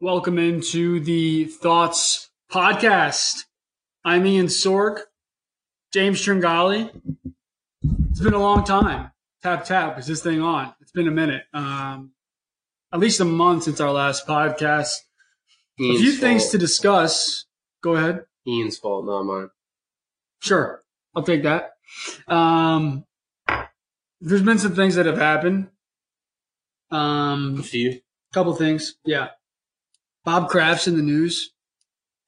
Welcome into the Thoughts Podcast. I'm Ian Sourk, James Tringali. It's been a long time. Tap tap. Is this thing on? It's been a minute. Um, at least a month since our last podcast. Ian's a few things to discuss. Go ahead. Ian's fault, not mine. Sure, I'll take that. Um, there's been some things that have happened. A Um, few couple things. Yeah, Bob Kraft's in the news.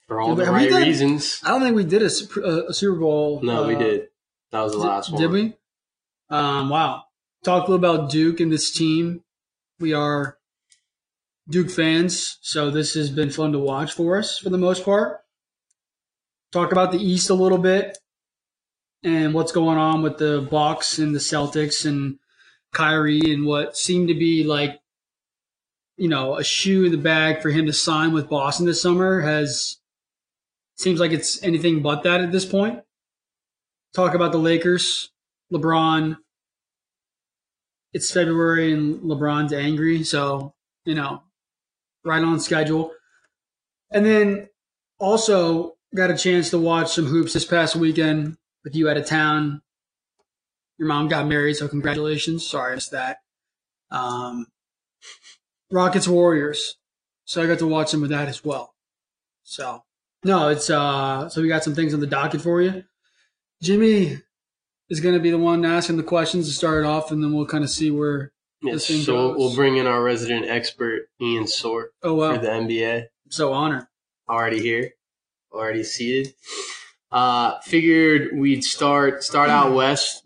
for all the we right done- reasons. I don't think we did a, a, a Super Bowl. No, we uh, did. That was the Did- last one. Did we? Um, wow. Talk a little about Duke and this team. We are Duke fans, so this has been fun to watch for us for the most part. Talk about the East a little bit and what's going on with the Bucks and the Celtics and Kyrie and what seemed to be like, you know, a shoe in the bag for him to sign with Boston this summer has seems like it's anything but that at this point talk about the Lakers, LeBron. It's February and LeBron's angry, so you know, right on schedule. And then also got a chance to watch some hoops this past weekend with you out of town. Your mom got married, so congratulations. Sorry, I missed that. Um, Rockets Warriors, so I got to watch some of that as well. So no, it's uh, so we got some things on the docket for you. Jimmy is going to be the one asking the questions to start it off, and then we'll kind of see where. Yes, This so we'll- goes. we'll bring in our resident expert, Ian Sourk, Oh for wow, the NBA. so honored. Already here, already seated. Uh, figured we'd start start out west,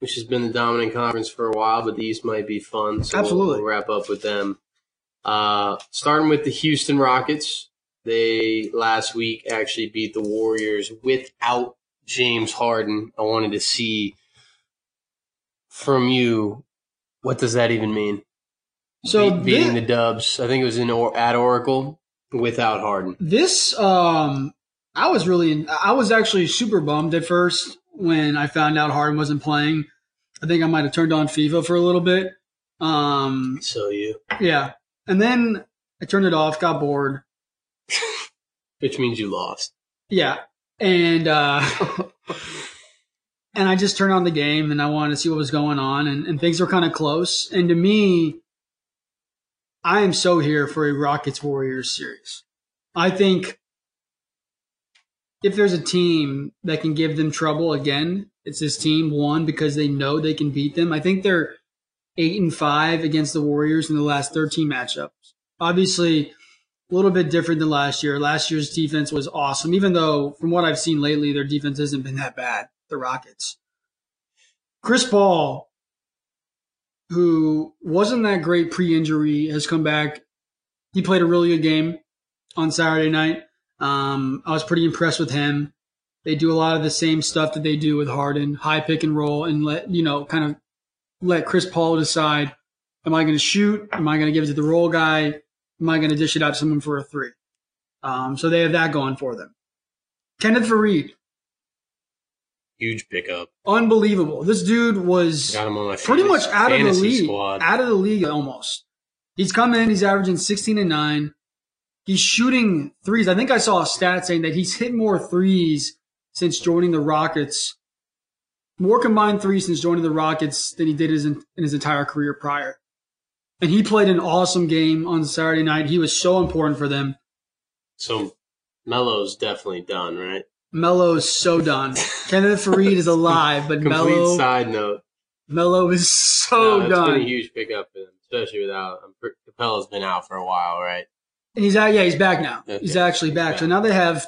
which has been the dominant conference for a while, but the East might be fun. So we'll- Absolutely. we'll, wrap up with them. Uh, starting with the Houston Rockets, they last week actually beat the Warriors without James Harden. I wanted to see from you what does that even mean? So Be- beating thi- the Dubs, I think it was in or- at Oracle without Harden. this, um, I was really, I was actually super bummed at first when I found out Harden wasn't playing. I think I might have turned on FIFA for a little bit. Um, So you, yeah, and then I turned it off, got bored. which means you lost. Yeah, and uh, and I just turned on the game and I wanted to see what was going on, and, and things were kind of close. And to me, I am so here for a Rockets Warriors series. I think if there's a team that can give them trouble again, it's this team. One because they know they can beat them. I think they're eight and five against the Warriors in the last 13 matchups. Obviously, a little bit different than last year. Last year's defense was awesome, even though from what I've seen lately, their defense hasn't been that bad. The Rockets. Chris Paul, who wasn't that great pre-injury, has come back. He played a really good game on Saturday night. Um, I was pretty impressed with him. They do a lot of the same stuff that they do with Harden, high pick and roll, and let you know, kind of let Chris Paul decide: Am I going to shoot? Am I going to give it to the roll guy? Am I going to dish it out to someone for a three? Um, so they have that going for them. Kenneth Faried, Huge pickup. unbelievable. This dude was Got him on pretty much out of the league. squad. Out of the league almost. He's come in, he's averaging 16 and 9. He's shooting threes. I think I saw a stat saying that he's hit more threes since joining the Rockets. More combined threes since joining the Rockets than he did his, in his entire career prior. And he played an awesome game on Saturday night. He was so important for them. So Melo's definitely done, right? Melo is so done. Kenneth Faried is alive, but Complete Melo, side note. Melo is so No, it's been done. a huge pickup for them, especially without um, Capela's been out for a while, right? And he's out. Yeah, he's back now. Okay, He's actually back. back. So now they have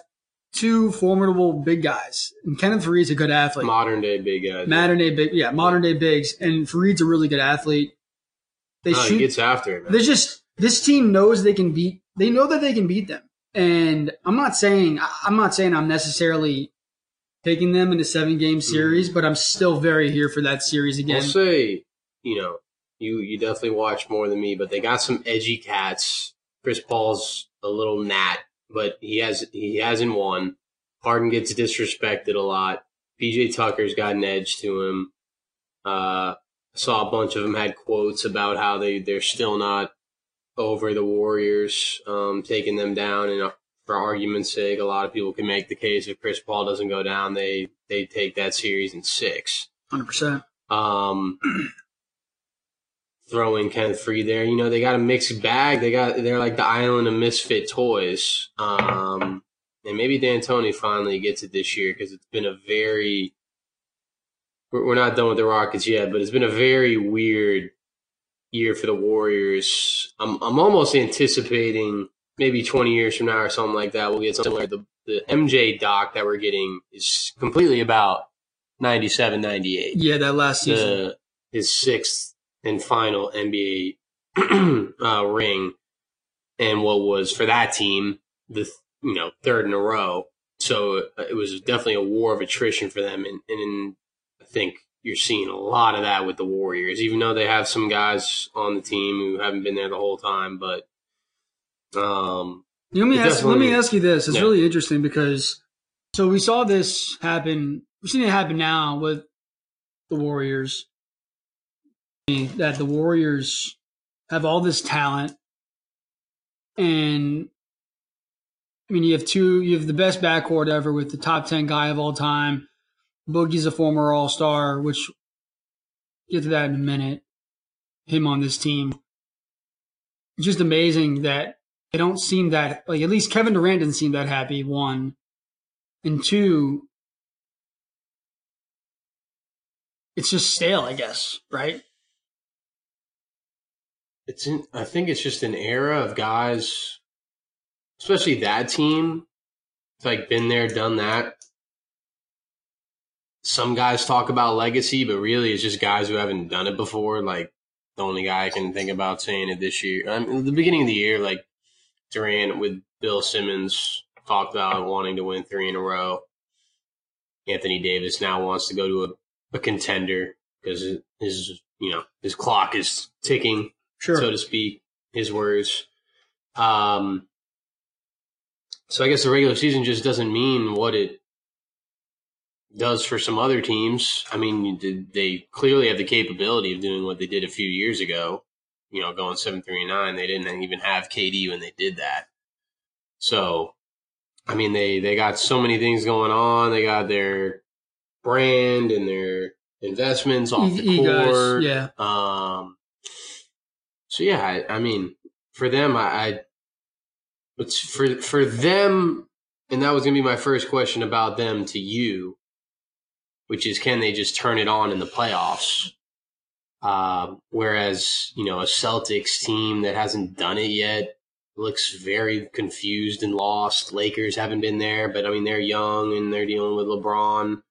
two formidable big guys. And Kenneth Faried's a good athlete. Modern day big guys. modern day big, yeah, modern day bigs. And Faried's a really good athlete. They No, he shoot. gets after it, man. There's just this team knows they can beat. They know that they can beat them. And I'm not saying I'm not saying I'm necessarily taking them in a seven game series, mm. but I'm still very here for that series again. I'll say, you know, you you definitely watch more than me, but they got some edgy cats. Chris Paul's a little gnat, but he has he hasn't won. Harden gets disrespected a lot. PJ Tucker's got an edge to him. Uh, saw a bunch of them had quotes about how they they're still not over the Warriors, um, taking them down. And uh, for argument's sake, a lot of people can make the case if Chris Paul doesn't go down, they they take that series in six. Hundred percent. Um, throwing Kenneth Faried there, you know, they got a mixed bag. They got they're like the island of misfit toys. Um, and maybe D'Antoni finally gets it this year because it's been a very we're, we're not done with the Rockets yet, but it's been a very weird year for the Warriors. I'm I'm almost anticipating maybe 20 years from now or something like that we'll get somewhere. The the MJ doc that we're getting is completely about 97, 98. Yeah, that last season. The, his sixth and final NBA uh, ring, and what was for that team the you know third in a row. So uh, it was definitely a war of attrition for them, and, and I think you're seeing a lot of that with the Warriors, even though they have some guys on the team who haven't been there the whole time. But um, let me ask. Let me ask you this. It's Yeah. really interesting because so we saw this happen. We've seen it happen now with the Warriors. That the Warriors have all this talent, and I mean, you have two. You have the best backcourt ever with the top ten guy of all time. Boogie's a former All Star, which get to that in a minute. Him on this team. Just amazing that they don't seem that like at least Kevin Durant didn't seem that happy. One and two, it's just stale, I guess. Right? It's in, I think it's just an era of guys, especially that team. It's like been there, done that. Some guys talk about legacy, but really it's just guys who haven't done it before. Like the only guy I can think about saying it this year. I mean, at the beginning of the year, like Durant with Bill Simmons talked about wanting to win three in a row. Anthony Davis now wants to go to a, a contender because his you know his clock is ticking Sure. so to speak, his words. Um, so I guess the regular season just doesn't mean what it does for some other teams. I mean, they clearly have the capability of doing what they did a few years ago. You know, going seven three and nine. They didn't even have KD when they did that. So, I mean, they they got so many things going on. They got their brand and their investments off the egos, court. yeah. Um, so yeah, I, I mean, for them, I, I, it's for for them, and that was gonna be my first question about them to you, which is can they just turn it on in the playoffs? Um, whereas you know a Celtics team that hasn't done it yet looks very confused and lost. Lakers haven't been there, but I mean they're young and they're dealing with LeBron.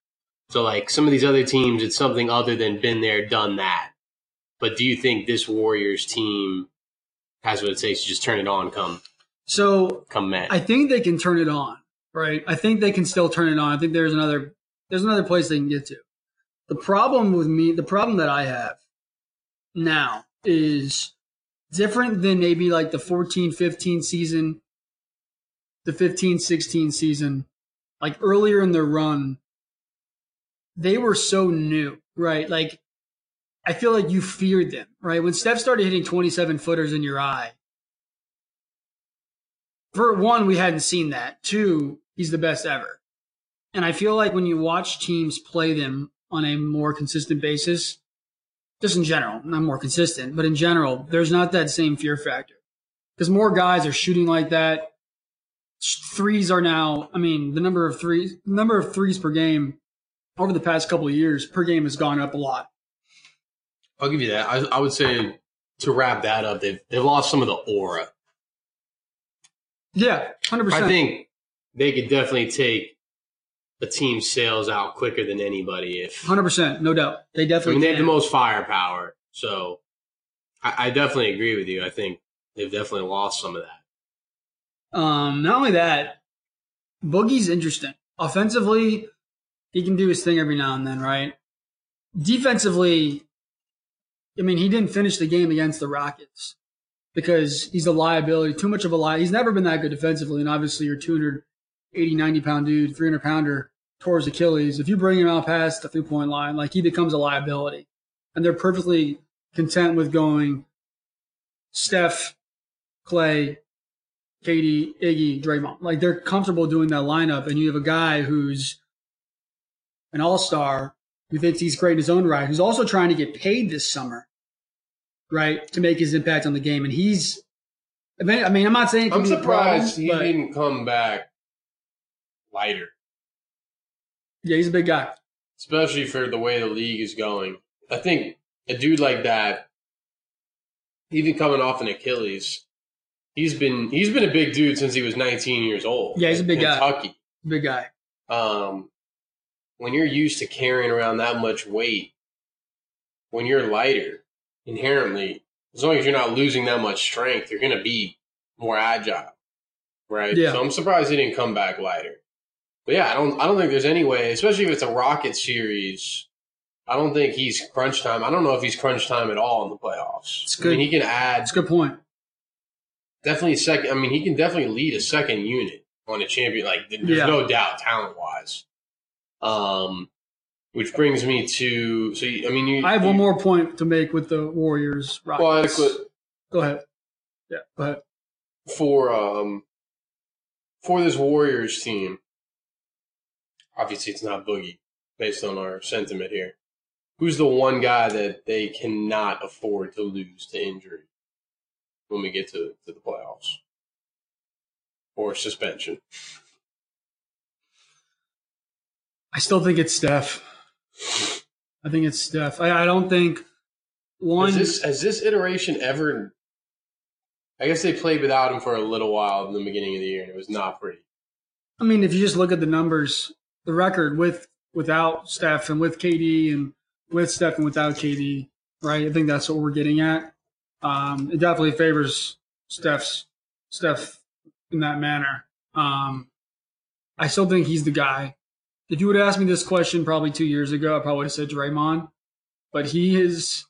So like some of these other teams, it's something other than been there, done that. But do you think this Warriors team has what it takes to just turn it on come So come May? I think they can turn it on, right? I think they can still turn it on. I think there's another there's another place they can get to. The problem with me, the problem that I have now is different than maybe like the 14 15 season, the 15 16 season, like earlier in their run. They were so new, right? Like I feel like you feared them, right? When Steph started hitting 27 footers in your eye, for one, we hadn't seen that. Two, he's the best ever. And I feel like when you watch teams play them on a more consistent basis, just in general, not more consistent, but in general, there's not that same fear factor. Because more guys are shooting like that. Threes are now, I mean, the number of threes, number of threes per game over the past couple of years per game has gone up a lot. I'll give you that. I, I would say to wrap that up, they've they've lost some of the aura. Yeah, 100%. I think they could definitely take a team's sales out quicker than anybody if 100%, no doubt. They definitely. I mean they have the most firepower. So I, I definitely agree with you. I think they've definitely lost some of that. Um, not only that, Boogie's interesting. Offensively, he can do his thing every now and then, right? Defensively, I mean, he didn't finish the game against the Rockets because he's a liability, too much of a lie. He's never been that good defensively, and obviously, your 280, 90 pound dude, 300 pounder, his Achilles. If you bring him out past the three point line, like he becomes a liability. And they're perfectly content with going Steph, Clay, KD, Iggy, Draymond. Like they're comfortable doing that lineup, and you have a guy who's an all star who thinks he's great in his own right, who's also trying to get paid this summer, right, to make his impact on the game. And he's, I mean, I'm not saying I'm be a problem, surprised he didn't come back lighter, yeah, he's a big guy. especially for the way the league is going. I think a dude like that, even coming off an Achilles, he's been he's been a big dude since he was 19 years old. Yeah, he's a big guy. Kentucky. Big guy. Um, when you're used to carrying around that much weight, when you're lighter, inherently, as long as you're not losing that much strength, you're going to be more agile, right? Yeah. So I'm surprised he didn't come back lighter. But yeah, I don't. I don't think there's any way, especially if it's a Rocket series. I don't think he's crunch time. I don't know if he's crunch time at all in the playoffs. It's I mean, good. he can add It's a good point. definitely a second. I mean, he can definitely lead a second unit on a champion. Like, there's Yeah. no doubt, talent wise. Um, which brings me to so. You, I mean, you. I have one more point to make with the Warriors. Rockets. Well, Go ahead. Yeah, go ahead. for um for this Warriors team. Obviously, it's not Boogie, based on our sentiment here. Who's the one guy that they cannot afford to lose to injury when we get to, to the playoffs or suspension? I still think it's Steph. I think it's Steph. I, I don't think one. Has this has this iteration ever? I guess they played without him for a little while in the beginning of the year, and it was not pretty. I mean, if you just look at the numbers, the record with without Steph and with KD and with Steph and without KD, right? I think that's what we're getting at. Um, it definitely favors Steph's Steph in that manner. Um, I still think he's the guy. If you would ask me this question probably two years ago, I probably would have said Draymond. But he is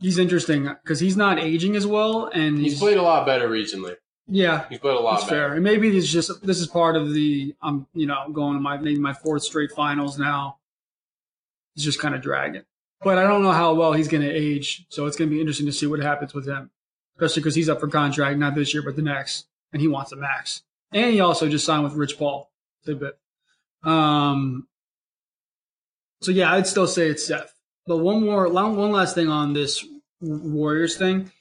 he's interesting because he's not aging as well, and He's he's, played a lot better recently. yeah, He's played a lot that's better. fair. And maybe it's just this is part of the I'm you know going to my maybe my fourth straight finals now. It's just kind of dragging, but I don't know how well he's going to age. So it's going to be interesting to see what happens with him, especially because he's up for contract not this year but the next, and he wants a max. And he also just signed with Rich Paul. Tidbit. Um. So yeah, I'd still say it's Steph. But one more, one last thing on this Warriors thing.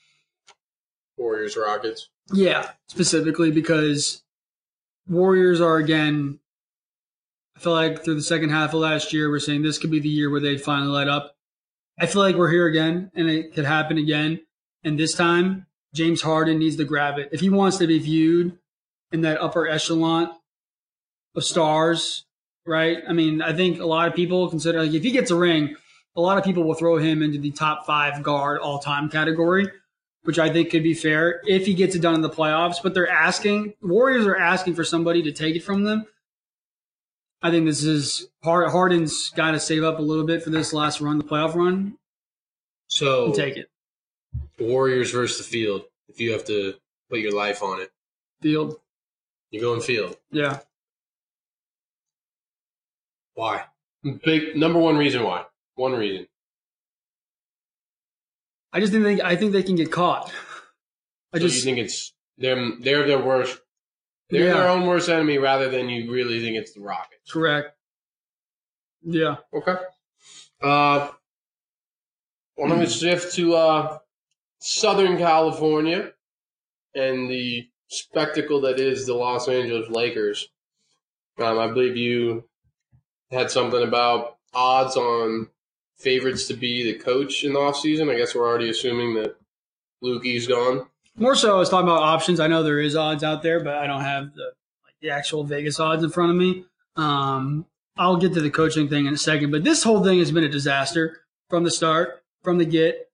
Warriors Rockets. Yeah, specifically because Warriors are again. I feel like through the second half of last year, we're saying this could be the year where they finally light up. I feel like we're here again, and it could happen again. And this time, James Harden needs to grab it if he wants to be viewed in that upper echelon of stars. Right? I mean, I think a lot of people consider like if he gets a ring, a lot of people will throw him into the top five guard all time category which I think could be fair if he gets it done in the playoffs. But they're asking, Warriors are asking for somebody to take it from them. I think this is Hard- Harden's got to save up a little bit for this last run, the playoff run, So take it. Warriors versus the field. If you have to put your life on it, Field, you're going field. yeah. Why? Big number one reason why. One reason. I just didn't think I think they can get caught. I so just you think it's them? They're their worst. They're Yeah. their own worst enemy, rather than you really think it's the Rockets. correct. Yeah, Okay. Uh, well, let me shift to uh, Southern California and the spectacle that is the Los Angeles Lakers. Um, I believe you had something about odds on favorites to be the coach in the offseason. I guess we're already assuming that Lukey's gone. more so. I was talking about options. I know there is odds out there, but I don't have the like the actual Vegas odds in front of me. Um, I'll get to the coaching thing in a second, but this whole thing has been a disaster from the start, from the get.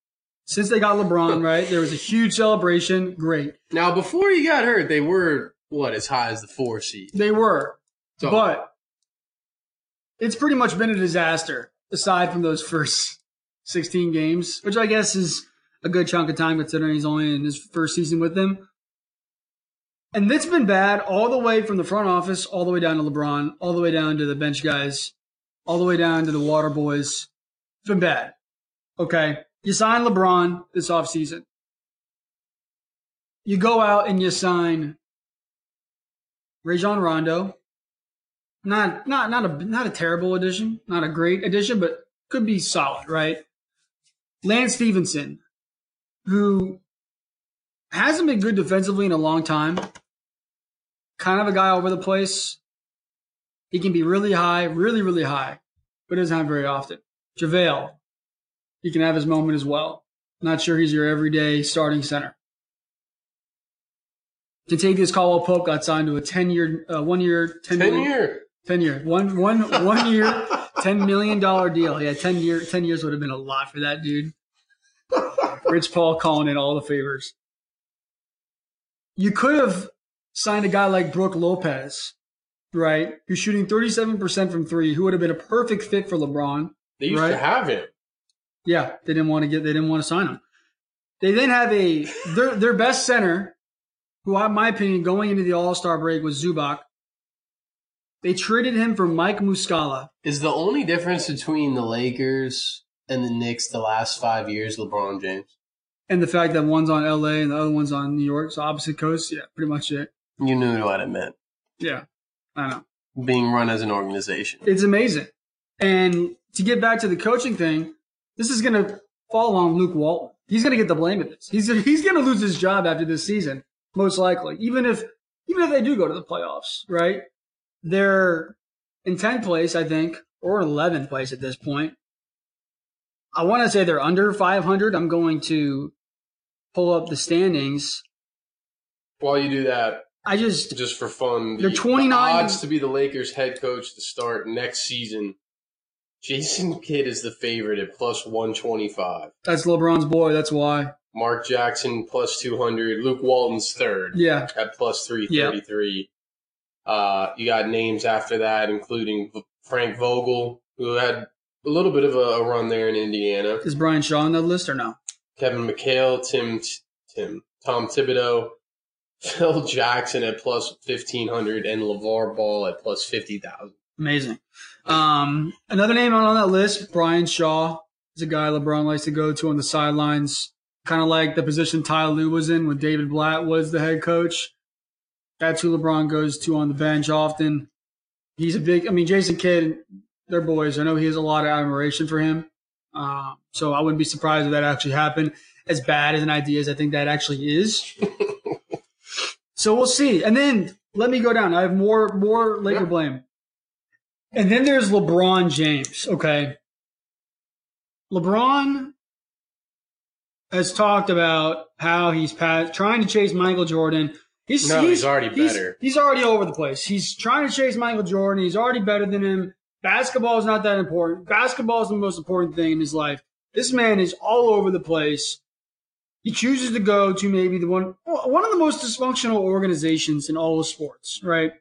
Since they got LeBron, right? There was a huge celebration. Great. Now, before he got hurt, they were, what, as high as the four seed. They were. So, But it's pretty much been a disaster aside from those first 16 games, which I guess is a good chunk of time considering he's only in his first season with them. And it's been bad all the way from the front office, all the way down to LeBron, all the way down to the bench guys, all the way down to the water boys. It's been bad. Okay. You sign LeBron this offseason. you go out and you sign Rajon Rondo. Not not not a not a terrible addition, not a great addition, but could be solid, right? Lance Stephenson, who hasn't been good defensively in a long time. Kind of a guy over the place. He can be really high, really, really high, but doesn't have very often. JaVale, he can have his moment as well. Not sure he's your everyday starting center. Kentavious Caldwell Pope got signed to a ten year, uh, one year, ten, 10 million- year. Ten year, one one one year, ten million dollar deal. Yeah, ten year, ten years would have been a lot for that dude. Rich Paul calling in all the favors. You could have signed a guy like Brook Lopez, right? Who's shooting 37% from three, who would have been a perfect fit for LeBron. They used Right. to have him. Yeah, they didn't want to get, they didn't want to sign him. They then have a, their, their best center, who, in my opinion, going into the All Star break was Zubac. They traded him for Mike Muscala. Is the only difference between the Lakers and the Knicks the last five years LeBron James? And the fact that one's on LA and the other one's on New York, so opposite coast. Yeah, pretty much it. You knew what it meant. Yeah, I know. Being run as an organization. It's amazing. And to get back to the coaching thing, this is going to fall on Luke Walton. He's going to get the blame of this. He's he's going to lose his job after this season, most likely. Even if even if they do go to the playoffs, right? They're in tenth place, I think, or eleventh place at this point. I want to say they're under five hundred. I'm going to pull up the standings. While you do that, I just just for fun, They're the 29 odds to be the Lakers head coach to start next season. Jason Kidd is the favorite at plus 125. that's LeBron's boy. That's why. Mark Jackson plus 200. Luke Walton's third Yeah, at plus 333. Uh, you got names after that, including Frank Vogel, who had a little bit of a, run there in Indiana. is Brian Shaw on that list or no? Kevin McHale, Tim, Tim, Tom Thibodeau, Phil Jackson at plus 1500, and LaVar Ball at plus 50,000. Amazing. Um, another name on that list, Brian Shaw, is a guy LeBron likes to go to on the sidelines, kind of like the position Ty Lue was in when David Blatt was the head coach. That's who LeBron goes to on the bench often. He's a big, I mean, Jason Kidd, they're boys. I know he has a lot of admiration for him. Uh, so I wouldn't be surprised if that actually happened. As bad as an idea as I think that actually is. so we'll see. And then let me go down. I have more more Laker Yeah. blame. And then there's LeBron James. Okay. LeBron has talked about how he's trying to chase Michael Jordan. He's, No, he's already better. He's already over the place. He's trying to chase Michael Jordan. He's already better than him. Basketball is not that important. Basketball is the most important thing in his life. This man is all over the place. He chooses to go to maybe the one one of the most dysfunctional organizations in all of sports, right?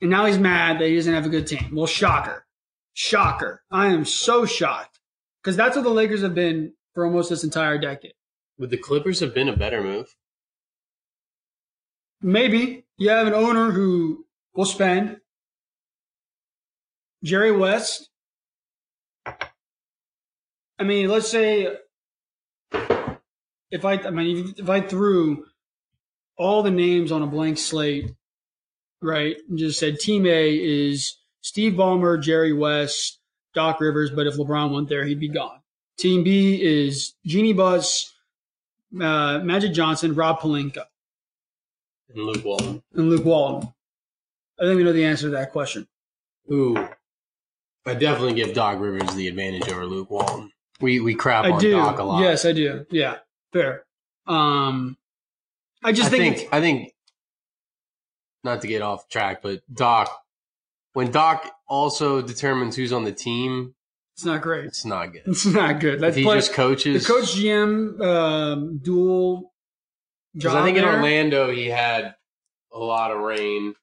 And now he's mad that he doesn't have a good team. Well, shocker. Shocker. I am so shocked. Because that's what the Lakers have been for almost this entire decade. Would the Clippers have been a better move? Maybe you have an owner who will spend. Jerry West. I mean, let's say if I, I mean, if I threw all the names on a blank slate, right, and just said Team A is Steve Ballmer, Jerry West, Doc Rivers, but if LeBron went there, he'd be gone. Team B is Jeanie Buss, uh, Magic Johnson, Rob Pelinka And Luke Walton. and Luke Walton? I think we know the answer to that question. Ooh. I definitely give Doc Rivers the advantage over Luke Walton. We we crap I on do. Doc a lot. Yes, I do. Yeah, fair. Um, I just I think, think I think not to get off track, but Doc when Doc also determines who's on the team, it's not great. it's not good. It's not good. If he just the coach GM um, dual because. I think in. Orlando he had a lot of rain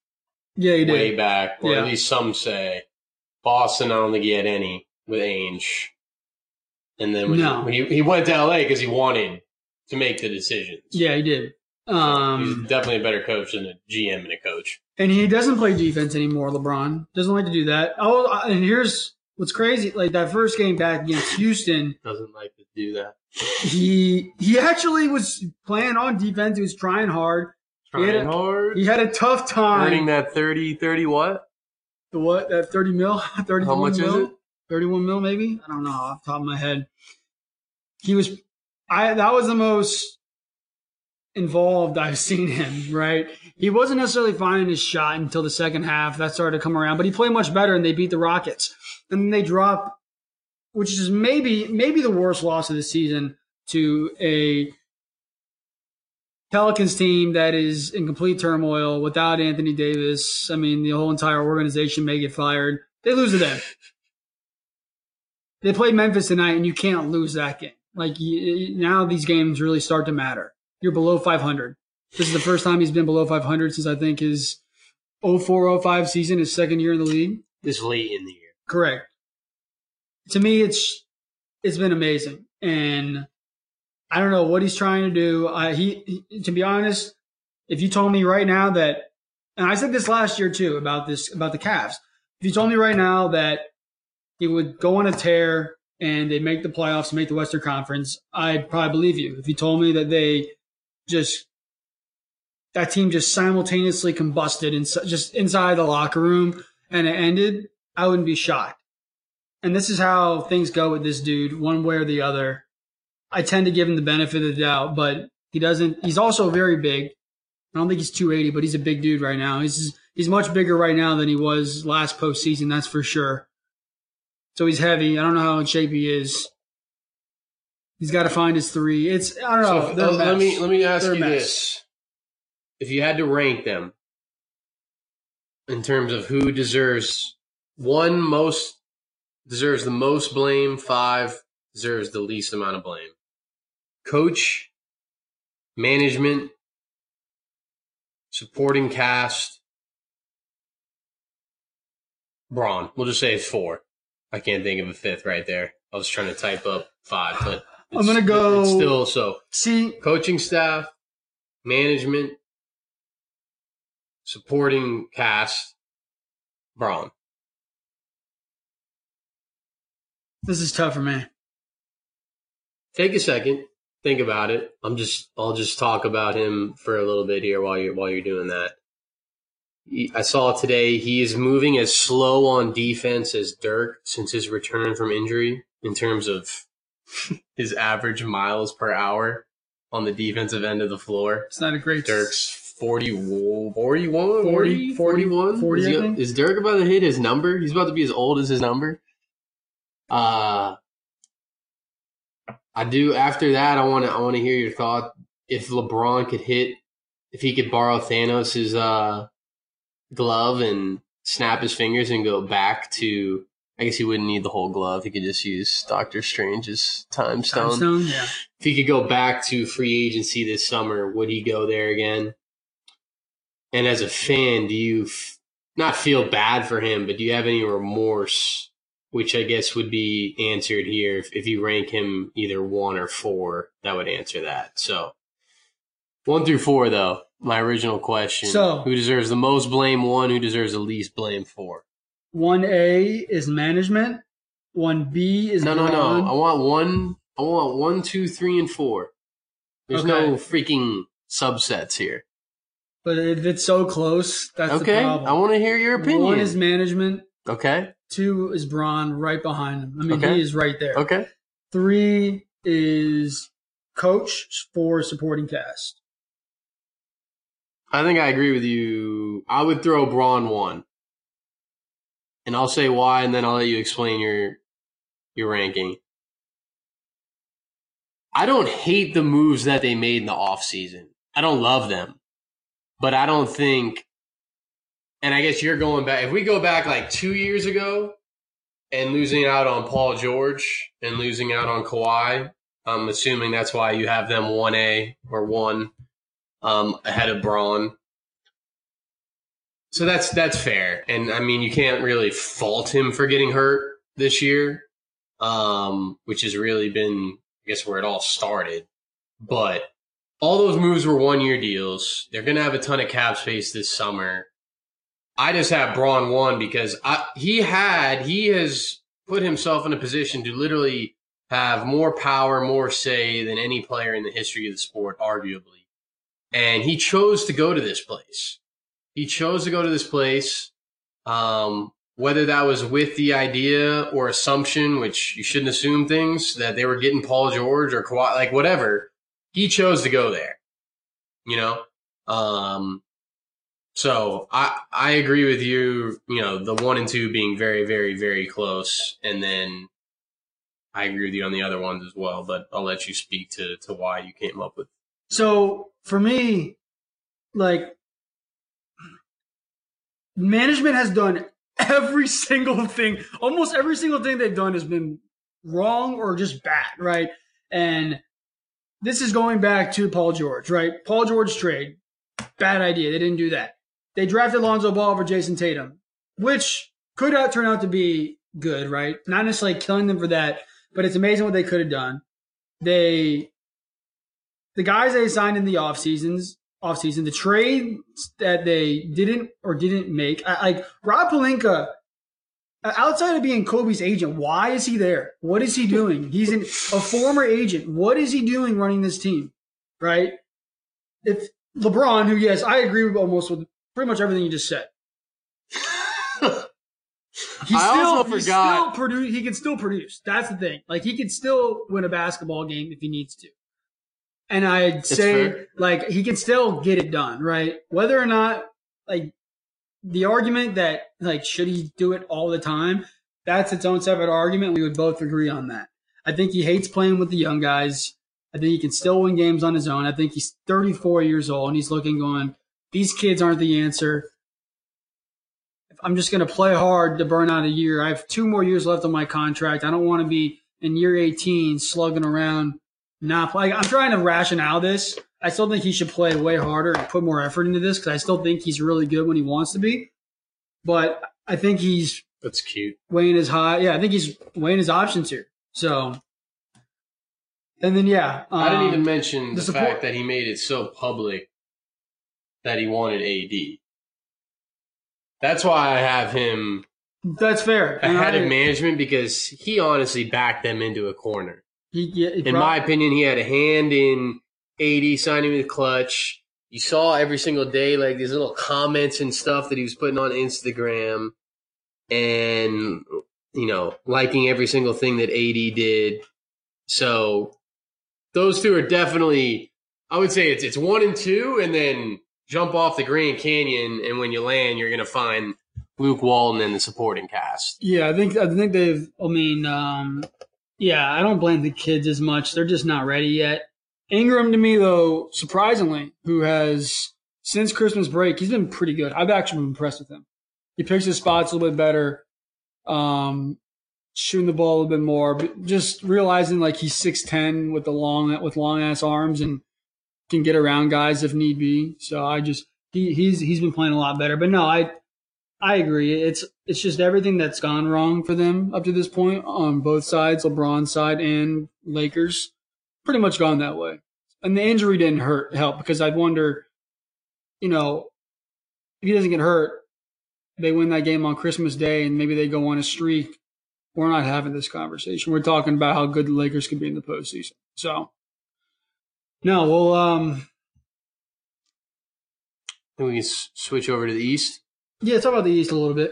yeah, he did. way back, or Yeah. at least some say. Boston, I don't think he had any with Ainge. And then when, No. he, when he, he went to LA because he wanted to make the decisions. Yeah, he did. he's Um, definitely a better coach than a GM and a coach. and he doesn't play defense anymore. LeBron doesn't like to do that. Oh, and here's what's crazy, like that first game back against Houston, Doesn't like do that. he he actually was playing on defense. He was trying hard. He had Trying a- hard. He had a tough time Earning that 30, 30 what? The what? That thirty mil, thirty How much mil, is it? Thirty-one mil, maybe. I don't know off the top of my head. He was. I that was the most involved I've seen him. Right. He wasn't necessarily finding his shot until the second half. That started to come around, but he played much better, and they beat the Rockets. And then they dropped, which is maybe maybe the worst loss of the season to a Pelicans team that is in complete turmoil without Anthony Davis. I mean, the whole entire organization may get fired. They lose to them. They play Memphis tonight, and you can't lose that game. Like now, these games really start to matter. You're below 500. This is the first time he's been below 500 since I think his 0405 season, his second year in the league. This late in the year. Correct. To me, it's it's been amazing, and I don't know what he's trying to do. I, he, he, to be honest, if you told me right now that, and I said this last year too about this about the Cavs. If you told me right now that he would go on a tear and they make the playoffs and make the Western Conference, I'd probably believe you. If you told me that they just that team just simultaneously combusted and just inside the locker room and it ended, I wouldn't be shocked. And this is how things go with this dude, one way or the other. I tend to give him the benefit of the doubt, but he doesn't. He's also very big. I don't think he's 280, but he's a big dude right now. He's he's much bigger right now than he was last postseason, that's for sure. So he's heavy. I don't know how in shape he is. He's got to find his three. It's I don't know. So, let me let me ask They're you this: If you had to rank them in terms of who deserves one most deserves the most blame, five deserves the least amount of blame. Coach, management, supporting cast, Bron. We'll just say it's four. I can't think of a fifth right there. I was trying to type up five, but I'm gonna go- It's still so See, coaching staff, management, supporting cast, Bron. This is tough for me. Take a second, think about it. I'm just I'll just talk about him for a little bit here while you're while you're doing that. I saw today he is moving as slow on defense as Dirk since his return from injury in terms of his average miles per hour on the defensive end of the floor. It's not a great Dirk's 40, 41, 40, 41. 40, is, he- is Dirk about to hit his number? He's about to be as old as his number. Uh, I do. After that, I want to. I want to hear your thought. If LeBron could hit, if he could borrow Thanos' uh, glove and snap his fingers and go back to, I guess he wouldn't need the whole glove. He could just use Doctor Strange's time stone Time stone. Yeah. if he could go back to free agency this summer, would he go there again? And as a fan, do you f- not feel bad for him, but do you have any remorse? Which I guess would be answered here if, if you rank him either one or four, that would answer that. So one through four, though, my original question: So- who deserves the most blame? One, who deserves the least blame? Four. One A is management. One B is No, no, no. I want one. I want one, two, three, and four. There's no freaking subsets here. But if it's so close, that's the Okay, problem. I want to hear your opinion. One is management. okay, Two is Bron right behind him. I mean, Okay. he is right there. okay. Three is coach. Four supporting cast. I think I agree with you. I would throw Bron one, and I'll say why, and then I'll let you explain your your ranking. I don't hate the moves that they made in the offseason. I don't love them, but I don't think. And I guess you're going back. If we go back like two years ago, and losing out on Paul George and losing out on Kawhi, I'm assuming that's why you have them one A or one um, ahead of Bron. So that's that's fair, and I mean you can't really fault him for getting hurt this year, um, which has really been I guess where it all started. But all those moves were one year deals. They're gonna have a ton of cap space this summer. I just have Bron one because I, he had he has put himself in a position to literally have more power, more say than any player in the history of the sport, arguably. And he chose to go to this place. He chose to go to this place. Um, whether that was with the idea or assumption, which you shouldn't assume things that they were getting Paul George or Kawhi, like whatever, he chose to go there. You know, um, so I I agree with you. You know, the one and two being very very very close, and then I agree with you on the other ones as well. But I'll let you speak to to why you came up with. So for me, like management has done every single thing, almost every single thing they've done has been wrong or just bad, right? And this is going back to Paul George, right? Paul George trade, bad idea. They didn't do that. They drafted Lonzo Ball over Jayson Tatum, which could have turned out to be good, right? Not necessarily killing them for that, but it's amazing what they could have done. They, the guys they signed in the off seasons, off season, the trades that they didn't or didn't make, I, like Rob Pelinka, outside of being Kobe's agent, why is he there? What is he doing? He's an, a former agent. What is he doing running this team? Right? If LeBron, who yes, I agree with almost with pretty much everything you just said. He I still, also forgot- still produce. He can still produce. That's the thing. Like he can still win a basketball game if he needs to. And I'd say like he can still get it done, right? Whether or not like the argument that like should he do it all the time, that's its own separate argument. We would both agree on that. I think he hates playing with the young guys. I think he can still win games on his own. I think he's 34 years old and he's looking going, these kids aren't the answer. I'm just going to play hard to burn out a year. I have two more years left on my contract. I don't want to be in year 18 slugging around, not play. I'm trying to rationale this. I still think he should play way harder and put more effort into this because I still think he's really good when he wants to be. But I think he's That's cute. weighing his high. Yeah, I think he's weighing his options here. So, and then yeah, I didn't um, even mention the, the support- fact that he made it so public that he wanted AD. That's why I have him That's fair. And I- of management because he honestly backed them into a corner. He, yeah, he In my opinion, he had a hand in AD signing with Klutch. You saw every single day like these little comments and stuff that he was putting on Instagram and you know, liking every single thing that AD did. So those two are definitely I would say it's it's one and two and then jump off the Grand Canyon and when you land you're gonna find Luke Walton and the supporting cast. Yeah, I think I think they've. I mean, um, yeah, I don't blame the kids as much. They're just not ready yet. Ingram, to me though, surprisingly, who has since Christmas break, he's been pretty good. I've actually been impressed with him. He picks his spots a little bit better, um, shooting the ball a little bit more, but just realizing like he's six ten with the long with long ass arms and can get around guys if need be. So I just he he's he's been playing a lot better. But no, I I agree. It's it's just everything that's gone wrong for them up to this point on both sides, LeBron's side and Lakers, pretty much gone that way. And the injury didn't hurt help because I'd wonder, you know, if he doesn't get hurt, they win that game on Christmas Day and maybe they go on a streak. We're not having this conversation. We're talking about how good the Lakers could be in the postseason. So, no, well, um, And we can s- switch over to the East. yeah, talk about the East a little bit.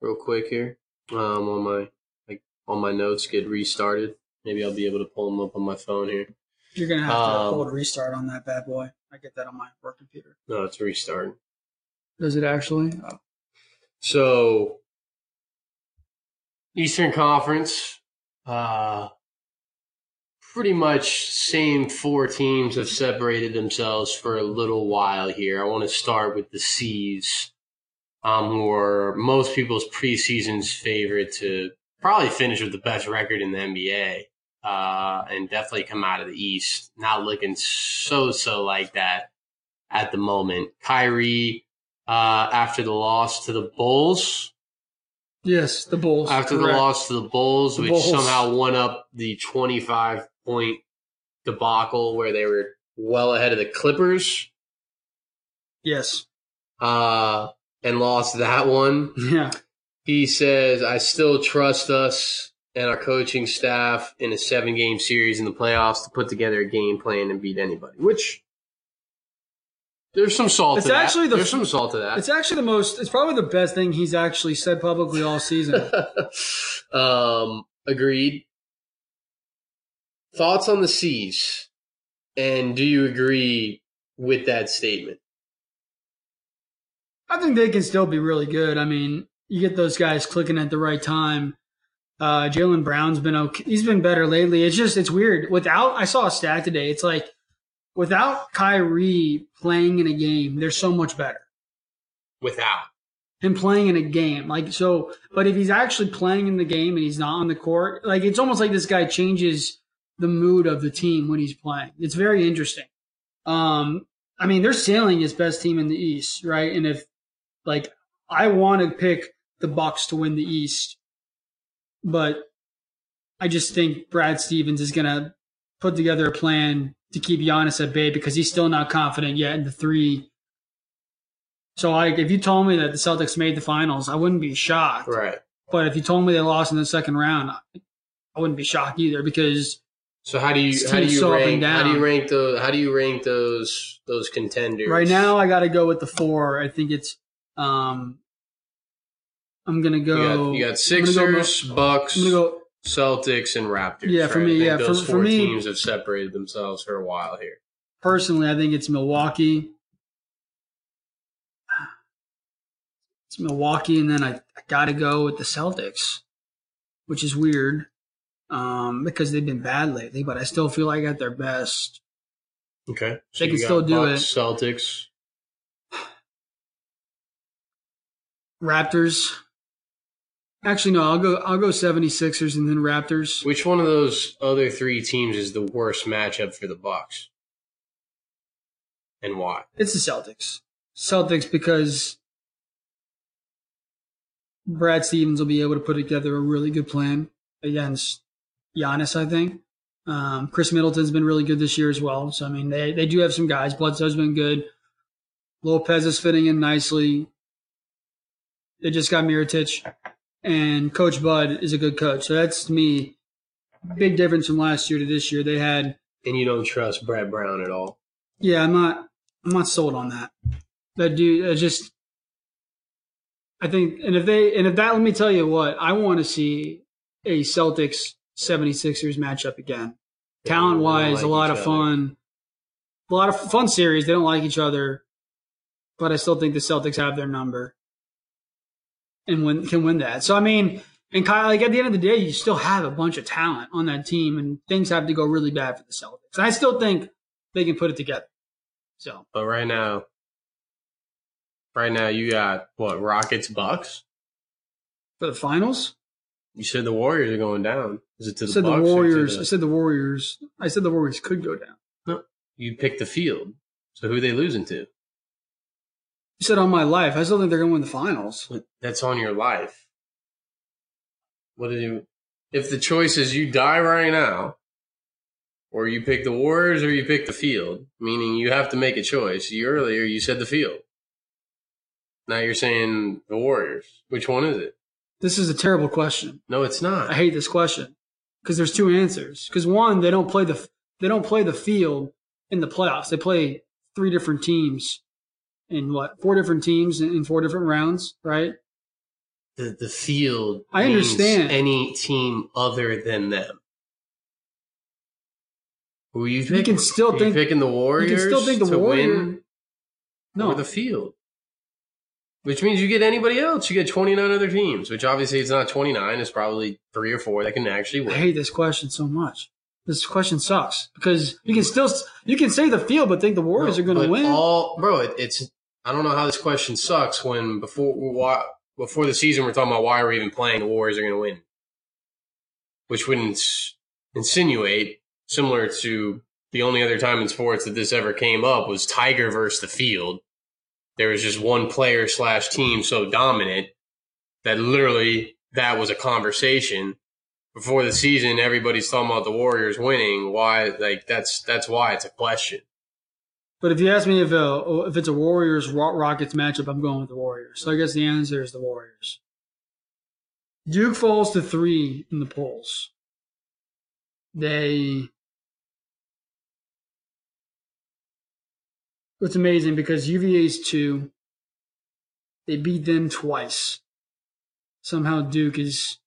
real quick here. Um, on my like on my notes get restarted. Maybe I'll be able to pull them up on my phone here. You're gonna have to Um, hold restart on that bad boy. I get that on my work computer. No, it's restarting. Does it actually? Oh. So Eastern Conference, uh, pretty much same four teams have separated themselves for a little while here. I want to start with the C's, um, who are most people's preseason's favorite to probably finish with the best record in the NBA, uh, and definitely come out of the East. Not looking so so like that at the moment. Kyrie, uh, after the loss to the Bulls, Yes, the Bulls. after the loss to the Bulls, The which Bulls. somehow won up the 25 point debacle where they were well ahead of the Clippers, Yes. uh, and lost that one. Yeah. He says, I still trust us and our coaching staff in a seven game series in the playoffs to put together a game plan and beat anybody, which there's some salt It's to actually that. the- there's some salt to that. It's actually the most. It's probably the best thing he's actually said publicly all season. um, agreed. Thoughts on the C's, and do you agree with that statement? I think they can still be really good. I mean, you get those guys clicking at the right time. Uh, Jaylen Brown's been okay. He's been better lately. It's just it's weird. Without I saw a stat today. It's like without Kyrie playing in a game, they're so much better. Without Him playing in a game, like so. But if he's actually playing in the game and he's not on the court, like it's almost like this guy changes the mood of the team when he's playing. It's very interesting. Um, I mean, they're sailing his best team in the East, right? And if like I want to pick the Bucks to win the East, but I just think Brad Stevens is gonna put together a plan to keep Giannis at bay because he's still not confident yet in the three. So, like, if you told me that the Celtics made the finals, I wouldn't be shocked. right. But if you told me they lost in the second round, I I wouldn't be shocked either because So how do you how do you so up and rank how do you rank those how do you rank those those contenders right now I got to go with the four. I think it's um, I'm gonna You go. got, you got Sixers, gonna Bucks, go. Celtics, and Raptors. Yeah, for right? me, yeah, those for- for four me- teams have separated themselves for a while here. Personally, I think it's Milwaukee. It's Milwaukee, and then I, I got to go with the Celtics, which is weird um, because they've been bad lately. But I still feel like at their best. Okay, so They can still do Bucks, Celtics. Raptors. Actually, no. I'll go. I'll go 76ers and then Raptors. Which one of those other three teams is the worst matchup for the Bucks, and why? It's the Celtics. Celtics because Brad Stevens will be able to put together a really good plan against Giannis, I think. Um, Khris Middleton's been really good this year as well. So, I mean, they, they do have some guys. Bledsoe's been good. Lopez is fitting in nicely. They just got Mirotic. And Coach Bud is a good coach. So that's, to me, big difference from last year to this year. They had And you don't trust Brad Brown at all. yeah, I'm not. I'm not sold on that. That dude, I just. I think, and if they, and if that, let me tell you what, I want to see a Celtics 76ers matchup again. Talent wise, They a lot of other. fun, a lot of fun series. They don't like each other, but I still think the Celtics have their number and win, can win that. So I mean, and Kyle, like at the end of the day, you still have a bunch of talent on that team, and things have to go really bad for the Celtics. And I still think they can put it together. So But right now, right now you got what Rockets, Bucks. for the finals, You said the Warriors are going down. Is it to I said the Warriors. the- I said the Warriors. I said the Warriors could go down. you picked the field. So who are they losing to? You said on my life. I still think they're going to win the finals. That's on your life. What did you? If the choice is you die right now, or you pick the Warriors or you pick the field, meaning you have to make a choice. You earlier you said the field. Now you're saying the Warriors. Which one is it? This is a terrible question. No, it's not. I hate this question because there's two answers. Because one, they don't play the they don't play the field in the playoffs. They play three different teams in what four different teams in, in four different rounds, right? the the field. I understand. any team other than them. Who are you picking? can still Are you think- picking the You Warriors. can still think the to win No, the field. Which means you get anybody else. You get 29 other teams, which obviously it's not 29. It's probably three or four that can actually win. I hate this question so much. This question sucks because you can still you can say the field, but think the Warriors No, are going to win. All, bro, it, it's, I don't know how this question sucks when before, why, before the season we're talking about why we're even playing, the Warriors are going to win. Which would ins- insinuate, similar to the only other time in sports that this ever came up was Tiger versus the field. There was just one player slash team so dominant that literally that was a conversation before the season. Everybody's talking about the Warriors winning. Why? Like that's that's why it's a question. But if you ask me if uh, if it's a Warriors Rockets matchup, I'm going with the Warriors. So I guess the answer is the Warriors. Duke falls to three in the polls. They. It's amazing because UVA's two. They beat them twice. Somehow Duke is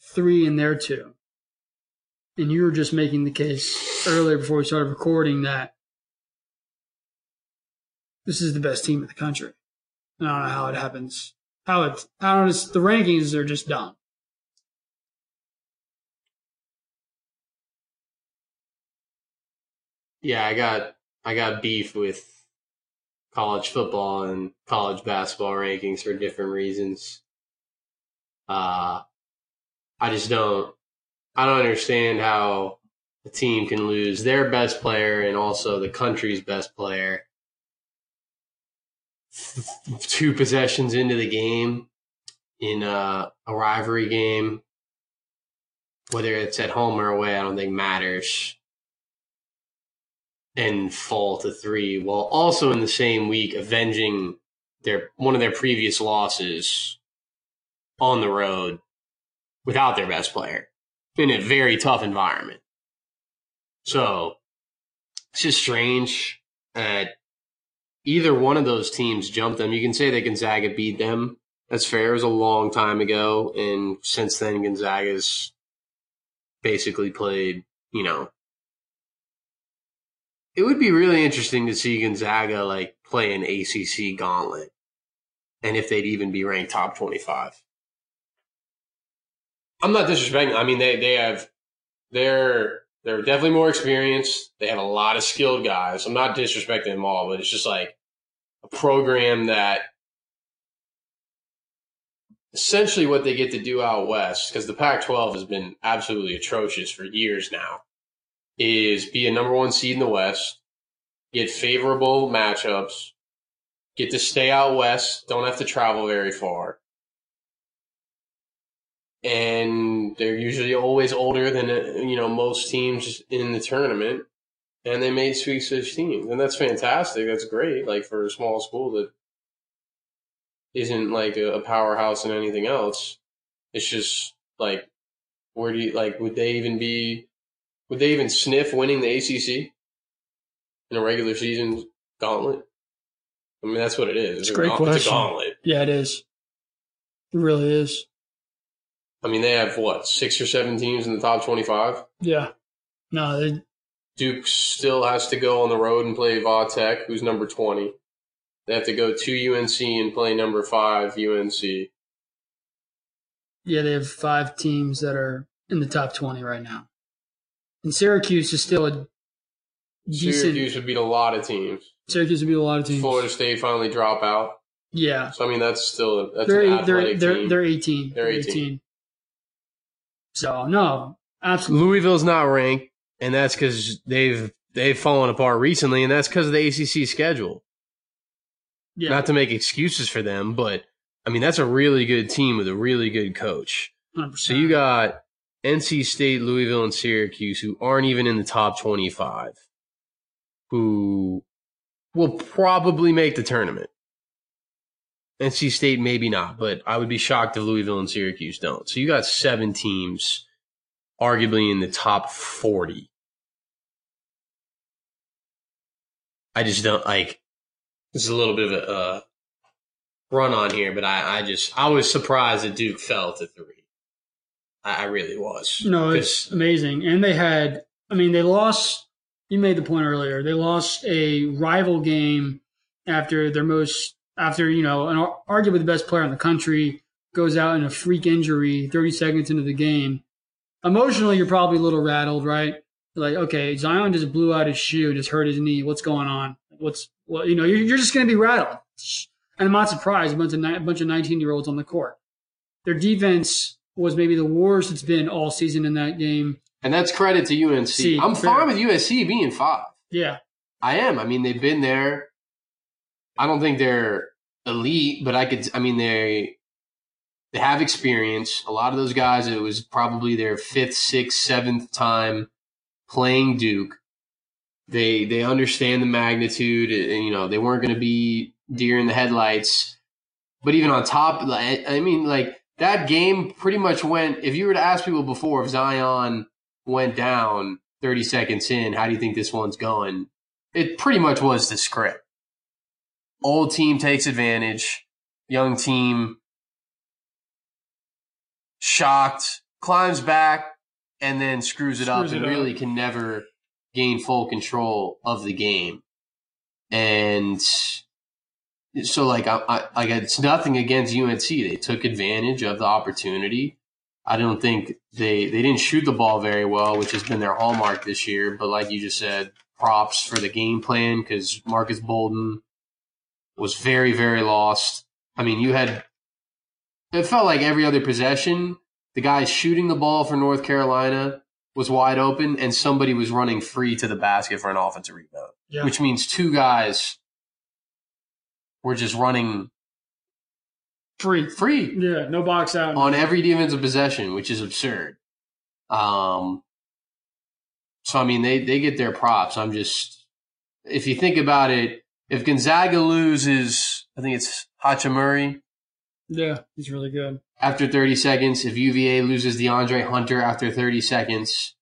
three and their two. And you were just making the case earlier before we started recording that this is the best team in the country. I don't know how it happens. How it, I don't know, the rankings are just dumb. Yeah, I got I got beef with college football and college basketball rankings for different reasons. Uh I just don't I don't understand how a team can lose their best player and also the country's best player two possessions into the game in a, a rivalry game, whether it's at home or away, I don't think matters. And fall to three, while also in the same week avenging their one of their previous losses on the road without their best player in a very tough environment. So it's just strange that either one of those teams jumped them. You can say that Gonzaga beat them. That's fair. It was a long time ago, and since then Gonzaga's basically played. You know, it would be really interesting to see Gonzaga like play an ACC gauntlet, and if they'd even be ranked top twenty-five. I'm not disrespecting. I mean, they they have they're they're definitely more experienced. They have a lot of skilled guys. I'm not disrespecting them all, but it's just like a program that essentially what they get to do out west, because the Pac 12 has been absolutely atrocious for years now, is be a number one seed in the West, get favorable matchups, get to stay out west, don't have to travel very far. And they're usually always older than you know most teams in the tournament and they made Sweet 16. And that's fantastic. That's great. Like for a small school that isn't like a, powerhouse in anything else. It's just like, where do you, like, would they even be, would they even sniff winning the ACC in a regular season gauntlet? I mean, that's what it is. It's a great question. It's a gauntlet. Yeah, it is. It really is. I mean, they have what, six or seven teams in the top 25? Yeah. No, they, Duke still has to go on the road and play Tech, who's number 20. They have to go to UNC and play number five, UNC. Yeah, they have five teams that are in the top 20 right now. And Syracuse is still a decent. Syracuse would beat a lot of teams. Syracuse would beat a lot of teams. Florida State finally drop out. Yeah. So, I mean, that's still that's they're, an they're, they're, team. They're 18. They're 18. 18. So, no, absolutely. Louisville's not ranked and that's because they've they've fallen apart recently, and that's because of the ACC schedule. Yeah. Not to make excuses for them, but I mean that's a really good team with a really good coach. 100%. So you got NC State, Louisville, and Syracuse who aren't even in the top twenty-five, who will probably make the tournament. NC State maybe not, but I would be shocked if Louisville and Syracuse don't. So you got seven teams arguably in the top 40. I just don't like. This is a little bit of a uh, run on here, but I, I just I was surprised that Duke fell to three. I, I really was. No, it's amazing, and they had. I mean, they lost. You made the point earlier. They lost a rival game after their most after you know, an arguably the best player in the country goes out in a freak injury 30 seconds into the game emotionally, you're probably a little rattled, right? Like, okay, Zion just blew out his shoe, just hurt his knee. What's going on? What's well, you know, you're, you're just going to be rattled. And I'm not surprised. A bunch of a bunch of 19 year olds on the court. Their defense was maybe the worst it's been all season in that game. And that's credit to UNC. See, I'm fair. fine with USC being five. Yeah, I am. I mean, they've been there. I don't think they're elite, but I could. I mean, they they have experience. A lot of those guys, it was probably their fifth, sixth, seventh time playing Duke. They they understand the magnitude, and you know they weren't going to be deer in the headlights. But even on top, I mean, like that game pretty much went. If you were to ask people before if Zion went down 30 seconds in, how do you think this one's going? It pretty much was the script. Old team takes advantage. Young team shocked, climbs back, and then screws it Screws up it and up. really can never gain full control of the game. And so, like, I, I, like it's nothing against UNC. They took advantage of the opportunity. I don't think they they didn't shoot the ball very well, which has been their hallmark this year. But like you just said, props for the game plan because Marques Bolden was very very lost. I mean, you had it felt like every other possession, the guy shooting the ball for North Carolina was wide open, and somebody was running free to the basket for an offensive rebound, Yeah. which means two guys were just running Free. free Yeah, no box out. on every defensive possession, which is absurd. Um, so I mean, they they get their props. I'm just, if you think about it, if Gonzaga loses, I think it's Hachimura yeah, he's really good. after 30 seconds. If UVA loses DeAndre Hunter after 30 seconds,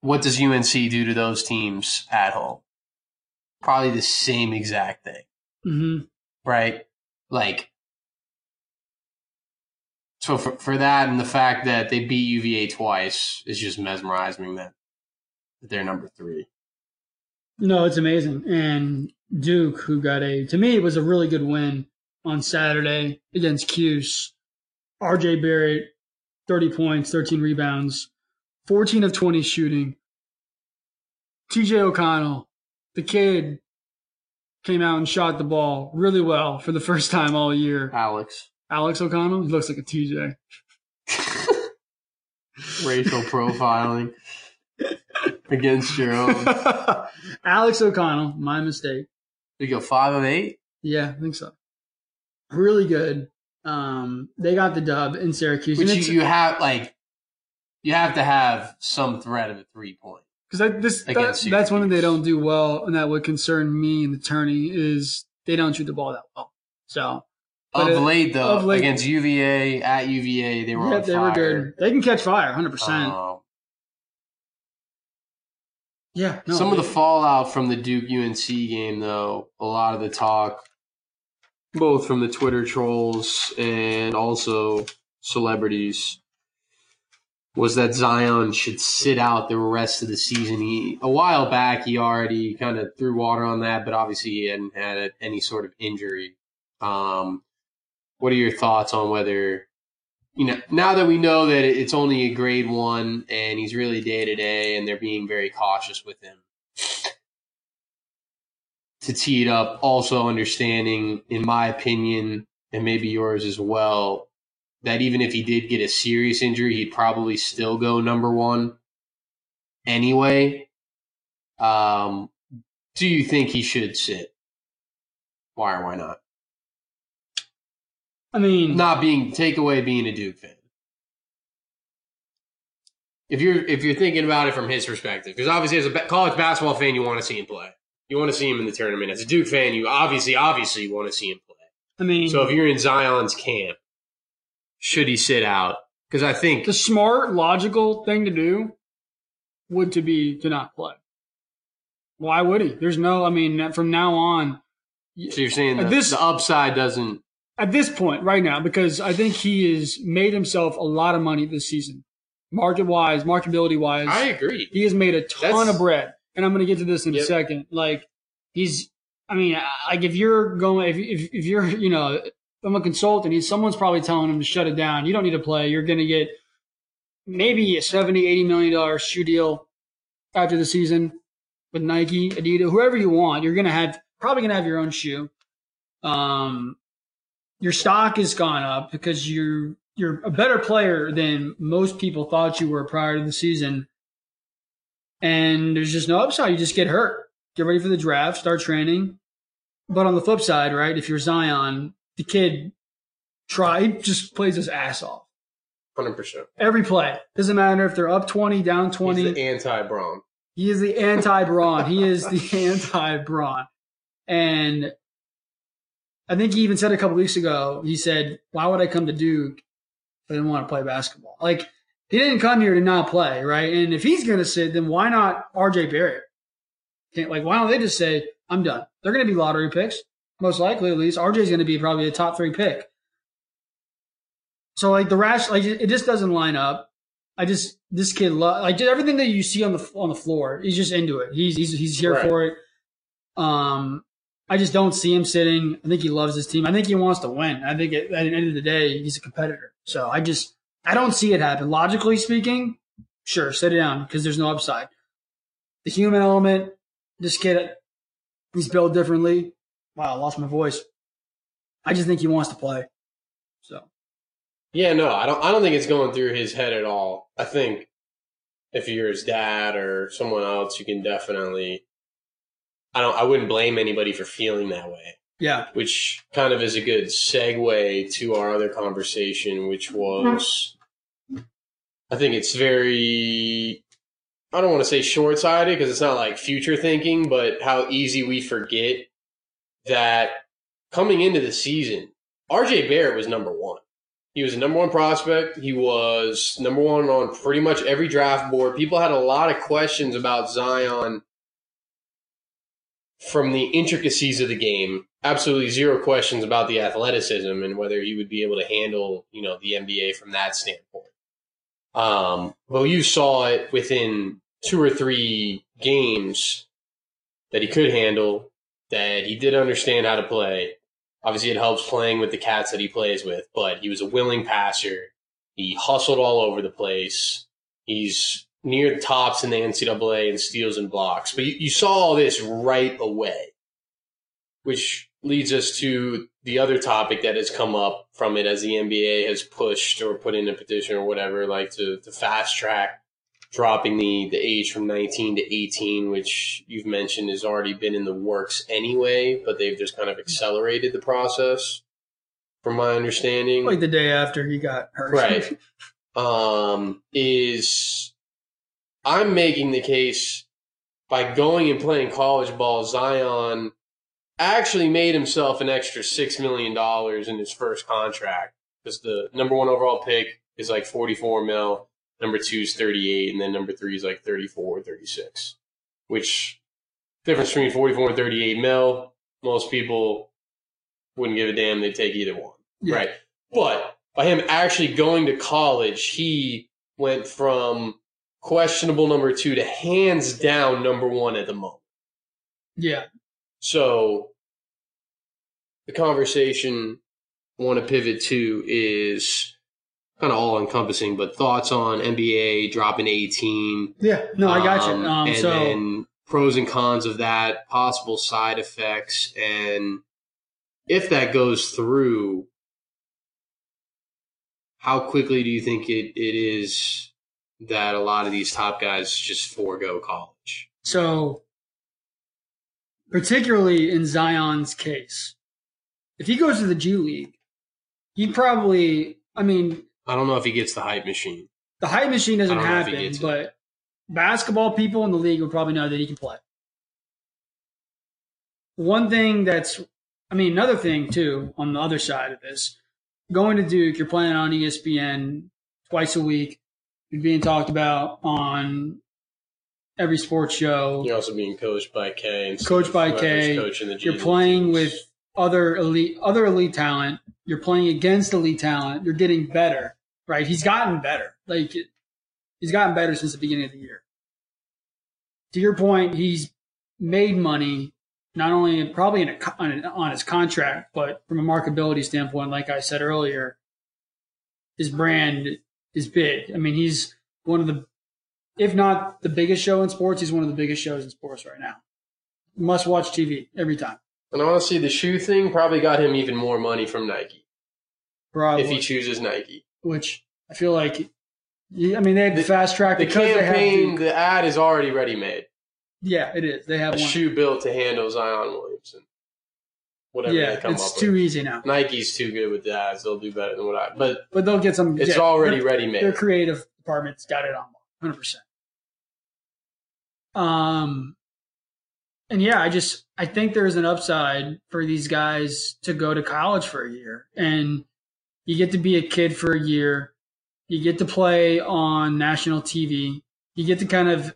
what does UNC do to those teams at home? Probably the same exact thing hmm right? Like, so for, for that and the fact that they beat UVA twice is just mesmerizing that, that they're number three. No, it's amazing. And Duke, who got a, to me, it was a really good win on Saturday against Cuse. RJ Barrett, 30 points, 13 rebounds, 14 of 20 shooting. TJ O'Connell, the kid, came out and shot the ball really well for the first time all year. Alex. Alex O'Connell, he looks like a TJ. Racial profiling against your own. Alex O'Connell, my mistake. You go five of eight? Yeah, I think so. Really good. Um, they got the dub in Syracuse. Which you, you have, like, you have to have some threat of a three point. Because this that, that's one thing they don't do well, and that would concern me in the tourney is they don't shoot the ball that well. So Of it- late, though, of late- against UVA, at UVA, they were yeah, they fire. were good. They can catch fire, hundred percent. Um, Yeah, no, Some of the fallout from the Duke UNC game, though, a lot of the talk, both from the Twitter trolls and also celebrities, was that Zion should sit out the rest of the season. He a while back he already kind of threw water on that, but obviously he hadn't had any sort of injury. Um, what are your thoughts on whether you know, now that we know that it's only a grade one and he's really day to day and they're being very cautious with him, to tee it up, also understanding, in my opinion, and maybe yours as well, that even if he did get a serious injury, he'd probably still go number one anyway. Um, do you think he should sit? Why or why not? I mean, not being take away being a Duke fan. If you're if you're thinking about it from his perspective, because obviously as a college basketball fan, you want to see him play. You want to see him in the tournament. As a Duke fan, you obviously obviously want to see him play. I mean, So if you're in Zion's camp, should he sit out? Because I think the smart, logical thing to do would to be to not play. Why would he? There's no. I mean, from now on, so. You're saying the, this- the upside doesn't. at this point right now because I think he has made himself a lot of money this season, market wise, marketability wise. I agree. He has made a ton That's- of bread, and I'm going to get to this in a second. Like he's, I mean, like if you're going, if if, if you're, you know, I'm a consultant, he's someone's probably telling him to shut it down. You don't need to play. You're going to get maybe a 70, 80 million dollar shoe deal after the season with Nike, Adidas, whoever you want. You're going to have probably going to have your own shoe. Um, your stock has gone up because you're you're a better player than most people thought you were prior to the season. And there's just no upside. You just get hurt. Get ready for the draft, start training. But on the flip side, right, if you're Zion, the kid try he just plays his ass off. Hundred percent. Every play. Doesn't matter if they're up 20, down 20. He's the anti-Bron. He is the anti Bron. he is the anti Bron. And I think he even said a couple weeks ago. He said, "Why would I come to Duke if I didn't want to play basketball?" Like he didn't come here to not play, right? And if he's going to sit, then why not R.J. Barrett? Can't, like, why don't they just say, "I'm done"? They're going to be lottery picks, most likely at least. R.J. is going to be probably a top three pick. So like the rash, like it just doesn't line up. I just this kid lo- like everything that you see on the on the floor. He's just into it. He's he's he's here Right. for it. Um, I just don't see him sitting. I think he loves his team. I think he wants to win. I think at, at the end of the day, he's a competitor. So I just I don't see it happen. Logically speaking, sure, sit it down because there's no upside. The human element, this kid, he's built differently. Wow, I lost my voice. I just think he wants to play. So Yeah, no, I don't. I don't think it's going through his head at all. I think if you're his dad or someone else, you can definitely. I don't. I wouldn't blame anybody for feeling that way. yeah, which kind of is a good segue to our other conversation, which was I think it's very I don't want to say short sighted because it's not like future thinking, but how easy we forget that coming into the season, RJ Barrett was number one. He was a number one prospect. He was number one on pretty much every draft board. People had a lot of questions about Zion from the intricacies of the game. Absolutely zero questions about the athleticism and whether he would be able to handle, you know, the NBA from that standpoint. Um, well, you saw it within two or three games that he could handle, that he did understand how to play. Obviously, it helps playing with the cats that he plays with, but he was a willing passer. He hustled all over the place. He's near the tops in the NCAA in steals and blocks. But you, you saw all this right away, which leads us to the other topic that has come up from it as the NBA has pushed or put in a petition or whatever, like to, to fast track dropping the, the age from 19 to 18, which you've mentioned has already been in the works anyway, but they've just kind of accelerated the process, from my understanding like the day after he got hurt. Right. um, is I'm making the case by going and playing college ball, Zion actually made himself an extra $6 million in his first contract because the number one overall pick is like 44 mil, number two is 38, and then number three is like 34 or 36, which difference between 44 and 38 mil, most people wouldn't give a damn. They'd take either one. Yeah. Right. But by him actually going to college, he went from questionable number two to hands down number one at the moment. Yeah. So the conversation I want to pivot to is kind of all encompassing, but thoughts on NBA dropping 18. Yeah. No, I got you. Um, Um, and so then pros and cons of that, possible side effects, and if that goes through, how quickly do you think it, it is that a lot of these top guys just forego college? So, particularly in Zion's case, if he goes to the G League, he probably, I mean, I don't know if he gets the hype machine. the hype machine doesn't I don't know if he happen, gets it. but basketball people in the league will probably know that he can play. One thing that's, I mean, another thing too, on the other side of this, going to Duke, you're playing on ESPN twice a week. You're being talked about on every sports show. You're also being coached by K and Coached by K. Coaching the You're playing teams. with other elite other elite talent. You're playing against elite talent. You're getting better, right? He's gotten better. Like he's gotten better since the beginning of the year. To your point, he's made money not only probably in a, on, on his contract, but from a marketability standpoint. Like I said earlier, his brand is big. I mean, he's one of the, if not the biggest show in sports, he's one of the biggest shows in sports right now. Must watch TV every time. And honestly, the shoe thing probably got him even more money from Nike Probably, if he chooses Nike. Which I feel like, I mean, they have the, fast track The because they have campaign, the, the ad is already ready made. yeah, it is. They have A one. shoe built to handle Zion Williamson. Whatever yeah, it's too with. easy now. Nike's too good with the ads. They'll do better than what I. But But they'll get some. it's yeah, already ready made. Their creative department's got it on, hundred percent. Um, and yeah, I just I think there's an upside for these guys to go to college for a year, and you get to be a kid for a year. You get to play on national TV. You get to kind of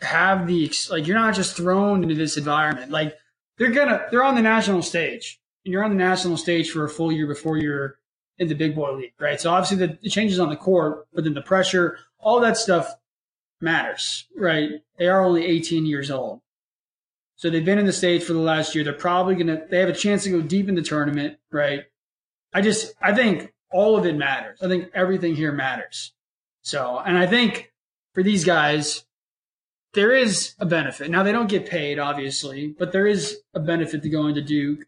have the like you're not just thrown into this environment. Like they're gonna they're on the national stage, and you're on the national stage for a full year before you're in the big boy league, right? So obviously the, the changes on the court, but then the pressure, all that stuff matters, right? They are only 18 years old. So they've been in the stage for the last year. They're probably going to, they have a chance to go deep in the tournament, right? I just, I think all of it matters. I think everything here matters. So, and I think for these guys, there is a benefit. Now they don't get paid, obviously, but there is a benefit to going to Duke,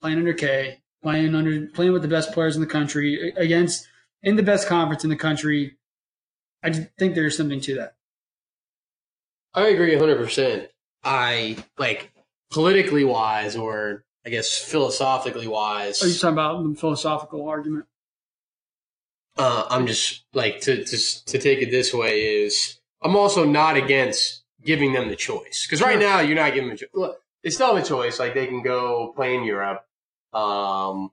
playing under K, playing under, playing with the best players in the country against in the best conference in the country. I think there's something to that. I agree 100%. I like politically wise, or I guess philosophically wise. Are you talking about the philosophical argument? Uh, I'm just like to, to to take it this way is I'm also not against giving them the choice because right Sure. now you're not giving them. a cho- Look, they still have a choice. Like they can go play in Europe. Um,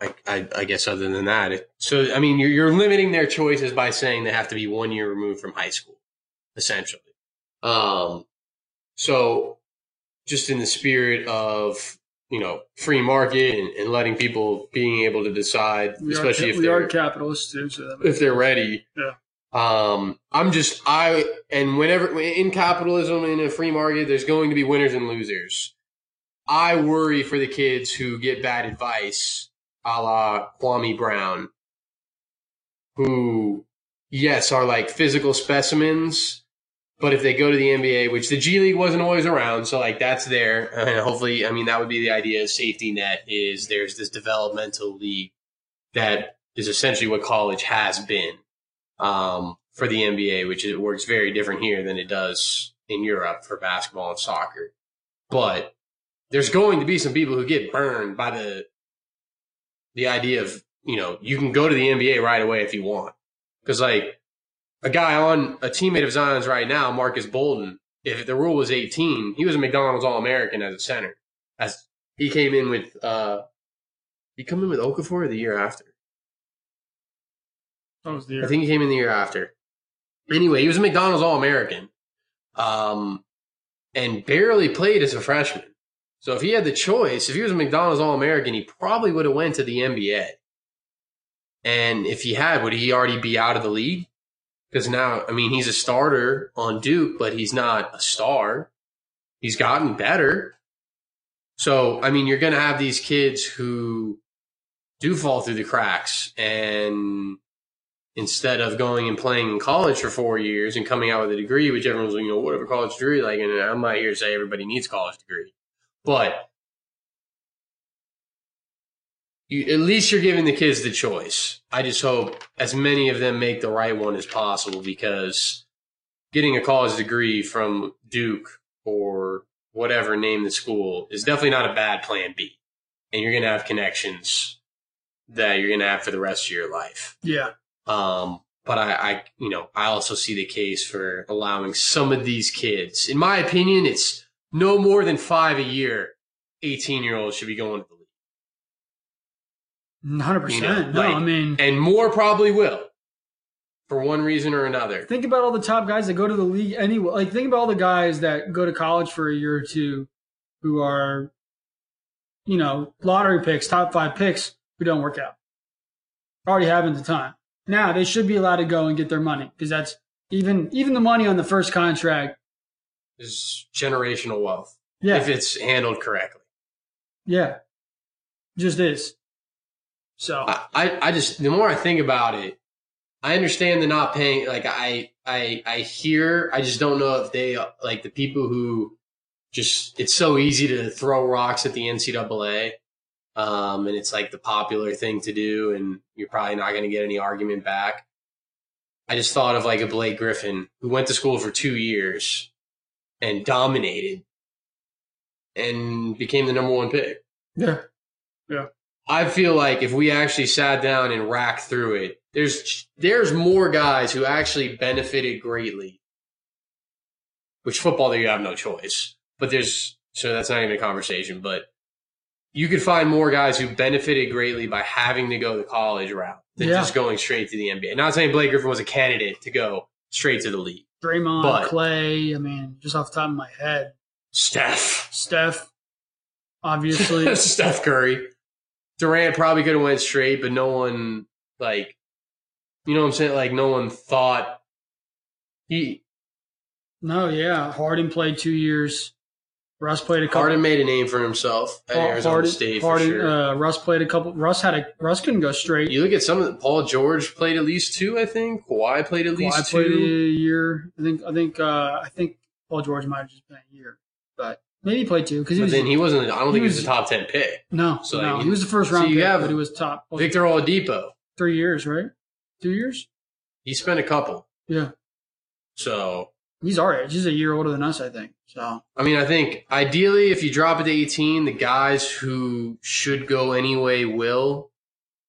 I, I, I guess other than that, it, so I mean, you're, you're limiting their choices by saying they have to be one year removed from high school, essentially. Um, so just in the spirit of you know free market and, and letting people being able to decide, We especially are, if we they're are capitalists too, so if they're ready. Yeah. Um, I'm just I and whenever in capitalism in a free market, there's going to be winners and losers. I worry for the kids who get bad advice, a la Kwame Brown, who yes are like physical specimens, but if they go to the NBA, which the G League wasn't always around, so like that's there, and hopefully, I mean that would be the idea. Of safety net is there's this developmental league that is essentially what college has been um, for the NBA, which it works very different here than it does in Europe for basketball and soccer. But there's going to be some people who get burned by the the idea of you know you can go to the NBA right away if you want, because like a guy on a teammate of Zion's right now, Marques Bolden. If the rule was 18, he was a McDonald's All American as a center. As he came in with, uh, he come in with Okafor the year after. that was the I think he came in the year after. Anyway, he was a McDonald's All American, um, and barely played as a freshman. So if he had the choice, if he was a McDonald's All American, he probably would have went to the NBA. And if he had, would he already be out of the league? Because now, I mean, he's a starter on Duke, but he's not a star. He's gotten better. So, I mean, you're going to have these kids who do fall through the cracks and instead of going and playing in college for four years and coming out with a degree, which everyone's you know, whatever college degree, like, and I'm not here to say everybody needs a college degree, but you, at least you're giving the kids the choice. I just hope as many of them make the right one as possible because getting a college degree from Duke or whatever name the school is definitely not a bad plan B. And you're going to have connections that you're going to have for the rest of your life. yeah. Um, but I, I, you know, I also see the case for allowing some of these kids. In my opinion, it's no more than five a year. Eighteen year olds should be going to the Hundred percent. No, like- I mean, and more probably will, for one reason or another. think about all the top guys that go to the league anyway. Like, think about all the guys that go to college for a year or two, who are, you know, lottery picks, top five picks, who don't work out. Already having the time. Now they should be allowed to go and get their money because that's even even the money on the first contract. Is generational wealth Yeah, if it's handled correctly. yeah, just is. So I, I, just the more I think about it, I understand the not paying. Like I, I, I hear. I just don't know if they like the people who just. It's so easy to throw rocks at the NCAA, um, and it's like the popular thing to do, and you're probably not going to get any argument back. I just thought of like a Blake Griffin who went to school for two years and dominated, and became the number one pick. Yeah. Yeah, I feel like if we actually sat down and racked through it, there's there's more guys who actually benefited greatly which football there you have no choice. But there's so that's not even a conversation. But you could find more guys who benefited greatly by having to go the college route than Yeah. just going straight to the NBA. Not saying Blake Griffin was a candidate to go straight to the league. Draymond, But- Clay. I mean, just off the top of my head, Steph, Steph. Obviously, Steph Curry, Durant probably could have went straight, but no one like, you know what I'm saying? Like no one thought he no, yeah. Harden played two years. Russ played a couple. Harden made a name for himself at Har- Arizona Harden, State Harden, for sure. uh, Russ played a couple. Russ had a. Russ couldn't go straight. you look at some of the, Paul George played at least two, I think. Kawhi played at least I played a year. I think. I think. Uh, I think Paul George might have just been a year, but maybe he played two because he But was. then he wasn't. I don't think he was was- a top ten pick. no, so, no, like, he was the first so round you pick, have but he was top. it Victor Oladipo, three years, right? Two years. he spent a couple. Yeah, So he's our age. He's a year older than us, I think. So I mean, I think ideally, if you drop it to 18, the guys who should go anyway will.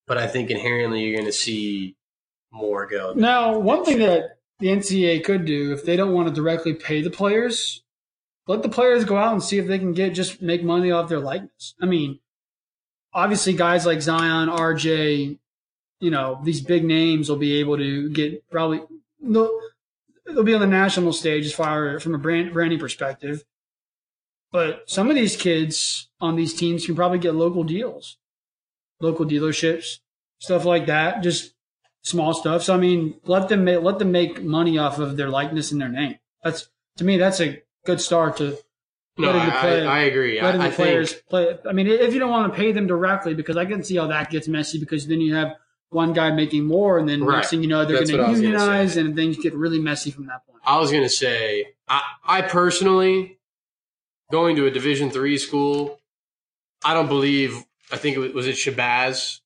But I think inherently, you're going to see more go. now, one thing that the NCAA could do if they don't want to directly pay the players, let the players go out and see if they can get just make money off their likeness. I mean, obviously, guys like Zion, RJ, you know, these big names will be able to get probably they'll, they'll be on the national stage as far from a brand branding perspective. But some of these kids on these teams can probably get local deals, local dealerships, stuff like that. Just small stuff. So I mean, let them make, let them make money off of their likeness and their name. That's to me, that's a good start to No, letting I, the play- I, I agree. I, letting I the players think play. I mean, if you don't want to pay them directly, because I can see how that gets messy, because then you have one guy making more, and then Right. next thing you know, they're going to was gonna unionize, and things get really messy from that point. I was going to say, I, I personally, going to a Division three school, I don't believe. I think it was, was it Shabazz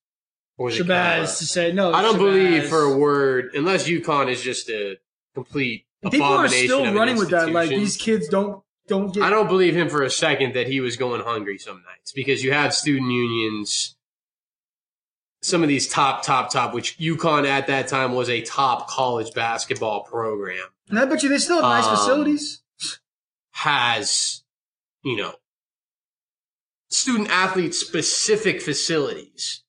or was it Shabazz Canberra? to say no. I don't Shabazz. believe for a word, unless UConn is just a complete People are still running with that. Like these kids don't don't get. I don't believe him for a second that he was going hungry some nights because you have student unions, some of these top, top, top, which UConn at that time was a top college basketball program, And I bet you they still have nice Um, facilities. has, you know, student athlete specific facilities,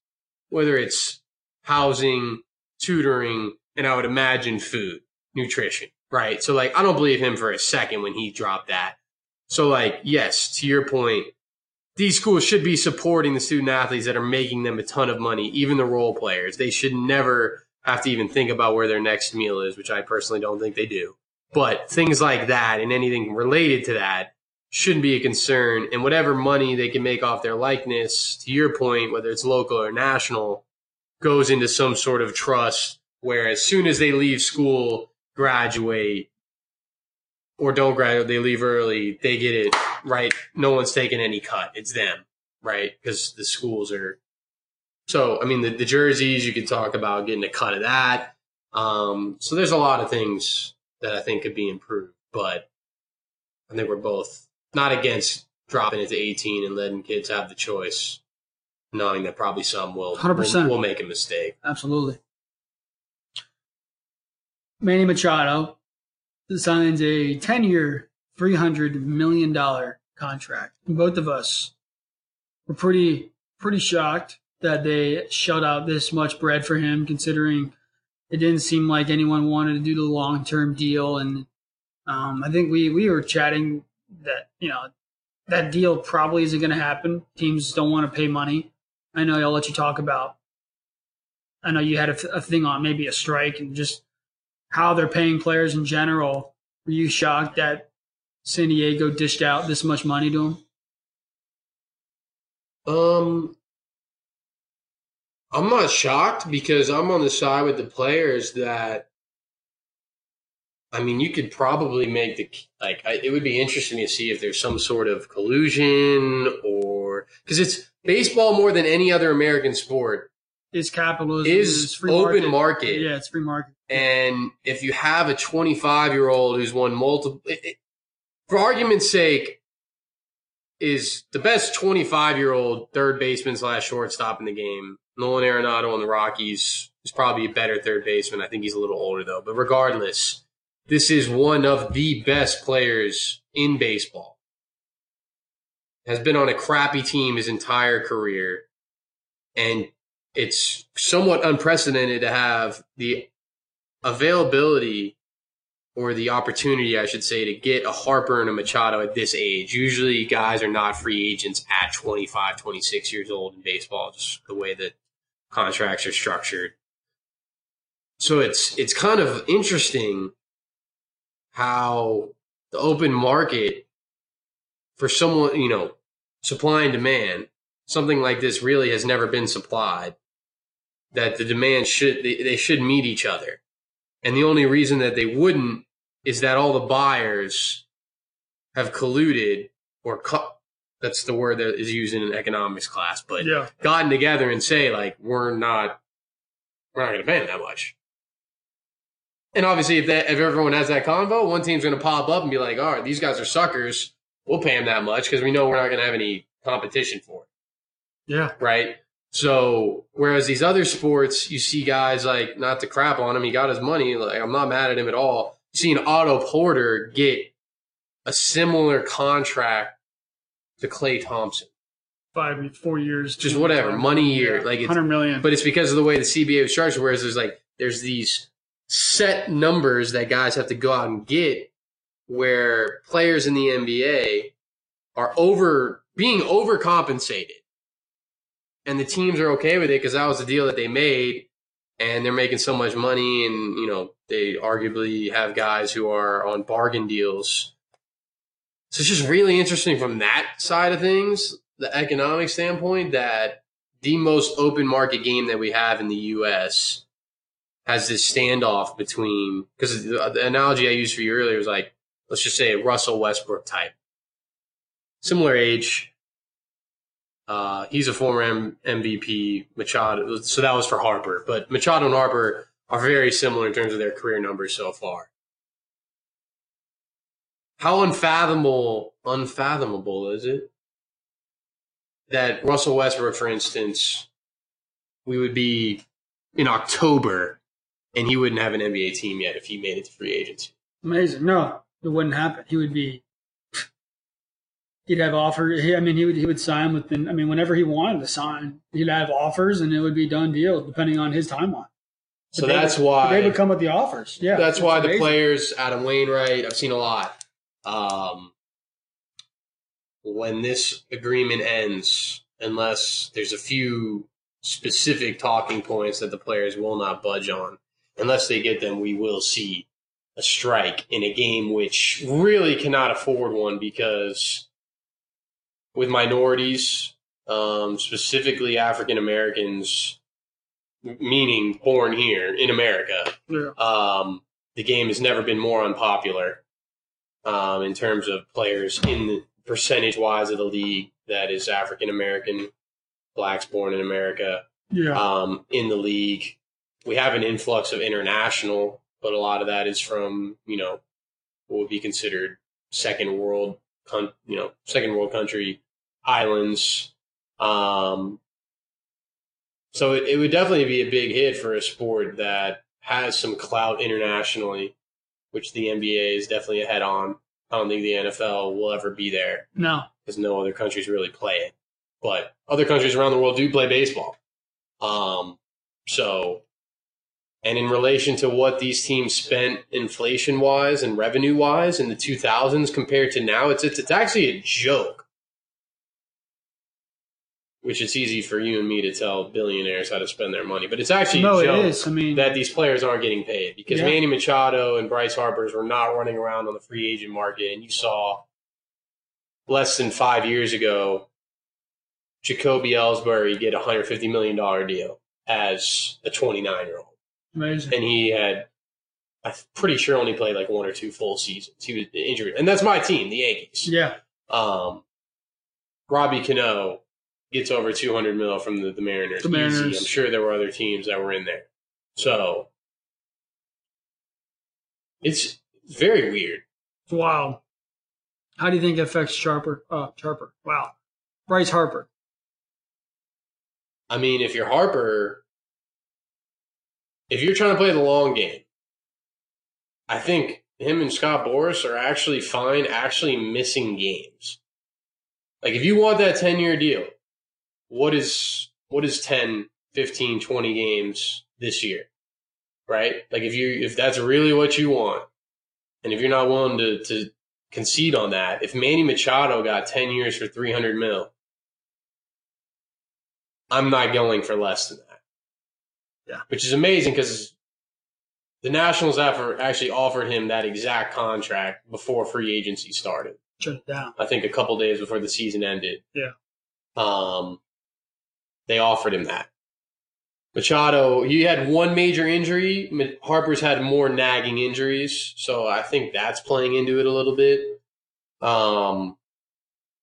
whether it's housing, tutoring, and I would imagine food, nutrition, right? So, like, I don't believe him for a second when he dropped that. So, like, yes, to your point, these schools should be supporting the student athletes that are making them a ton of money, even the role players. They should never have to even think about where their next meal is, which I personally don't think they do. But things like that and anything related to that shouldn't be a concern. And whatever money they can make off their likeness, to your point, whether it's local or national, goes into some sort of trust where as soon as they leave school, graduate, or don't graduate, they leave early, they get it right. No one's taking any cut. It's them, right? Because the schools are. So, I mean, the, the jerseys, you could talk about getting a cut of that. Um, so there's a lot of things that I think could be improved, but I think we're both not against dropping it to 18 and letting kids have the choice, knowing that probably some will, 100%. will, will make a mistake. Absolutely. Manny Machado signs a 10 year, $300 million contract. Both of us were pretty, pretty shocked that they shelled out this much bread for him, considering it didn't seem like anyone wanted to do the long term deal. And um, I think we, we were chatting that, you know, that deal probably isn't going to happen. Teams don't want to pay money. I know I'll let you talk about I know you had a, a thing on maybe a strike and just how they're paying players in general. Were you shocked that San Diego dished out this much money to them? Um, I'm not shocked because I'm on the side with the players that. I mean, you could probably make the like. I, it would be interesting to see if there's some sort of collusion or because it's baseball more than any other American sport Is capitalism is free open market. Yeah, it's free market. And if you have a 25 year old who's won multiple, it, it- for argument's sake, is the best 25 year old third baseman slash shortstop in the game. Nolan Arenado on the Rockies is probably a better third baseman. I think he's a little older though. But regardless, this is one of the best players in baseball. Has been on a crappy team his entire career. And it's somewhat unprecedented to have the availability or the opportunity, I should say, to get a Harper and a Machado at this age. Usually guys are not free agents at 25, 26 years old in baseball, just the way that contracts are structured. So it's it's kind of interesting how the open market for someone, you know, supply and demand, something like this really has never been supplied. That the demand should they, they should meet each other. And the only reason that they wouldn't is that all the buyers have colluded or co- that's the word that is used in an economics class, but Yeah. gotten together and say like we're not we're not going to pay them that much. And obviously, if that if everyone has that convo, one team's going to pop up and be like, "All right, these guys are suckers. We'll pay them that much because we know we're not going to have any competition for it." Yeah. right? So whereas these other sports, you see guys like not to crap on him, he got his money. Like I'm not mad at him at all. You see an Otto Porter get a similar contract to Klay Thompson, Five, four years. just whatever money year, like it's, Hundred million. but it's because of the way the CBA was structured. Whereas there's like there's these set numbers that guys have to go out and get, where players in the NBA are over being overcompensated, and the teams are okay with it because that was the deal that they made, and they're making so much money, and you know they arguably have guys who are on bargain deals. So it's just really interesting from that side of things, the economic standpoint, that the most open market game that we have in the U.S. has this standoff between because the, analogy I used for you earlier was like let's just say a Russell Westbrook type, similar age. Uh, he's a former M- MVP. Machado, so that was for Harper, but Machado and Harper are very similar in terms of their career numbers so far. How unfathomable, unfathomable is it that Russell Westbrook, for instance, we would be in October and he wouldn't have an NBA team yet if he made it to free agency. Amazing. No, it wouldn't happen. He would be. He'd have offers. I mean, he would he would sign within. I mean, whenever he wanted to sign, he'd have offers, and it would be done deal depending on his timeline. So But they that's would- why they would come with the offers. Yeah, that's why the players, Adam Wainwright, I've seen a lot. Um, when this agreement ends, unless there's a few specific talking points that the players will not budge on, unless they get them, we will see a strike in a game which really cannot afford one because with minorities, um, specifically African Americans, meaning born here in America, Yeah. um, the game has never been more unpopular um, in terms of players in the percentage wise of the league that is African American, blacks born in America Yeah, um, in the league. We have an influx of international, but a lot of that is from you know what would be considered second world, con- you know, second world country islands. Um, so it, it would definitely be a big hit for a sport that has some clout internationally, which the NBA is definitely ahead on. I don't think the NFL will ever be there no, because no other countries really play it. But other countries around the world do play baseball. Um, so, and in relation to what these teams spent inflation wise and revenue wise in the 2000s compared to now, it's, it's, it's actually a joke. Which it's easy for you and me to tell billionaires how to spend their money, but it's actually no, it is. I mean, that these players aren't getting paid because Yeah. Manny Machado and Bryce Harper's were not running around on the free agent market, and you saw less than five years ago Jacoby Ellsbury get a hundred fifty million dollar deal as a twenty nine year old, amazing. and he had. I'm pretty sure only played like one or two full seasons. He was injured, and that's my team, the Yankees. Yeah, Um, Robbie Cano gets over 200 mil from the, the Mariners. The Mariners. Easy. I'm sure there were other teams that were in there. So it's very weird. it's wild. How do you think it affects Sharper? Uh, Sharper. Wow, Bryce Harper. I mean, if you're Harper, if you're trying to play the long game, I think him and Scott Boras are actually fine, actually missing games. Like if you want that 10 year deal, what is what is 10, 15, 20 games this year? Right? Like if you if that's really what you want, and if you're not willing to to concede on that, if Manny Machado got 10 years for 300 mil, I'm not going for less than that. Yeah. Which is amazing because the Nationals actually offered him that exact contract before free agency started. It down. I think a couple days before the season ended. Yeah. Um, they offered him that. Machado, he had one major injury. Harper's had more nagging injuries, so I think that's playing into it a little bit. Um,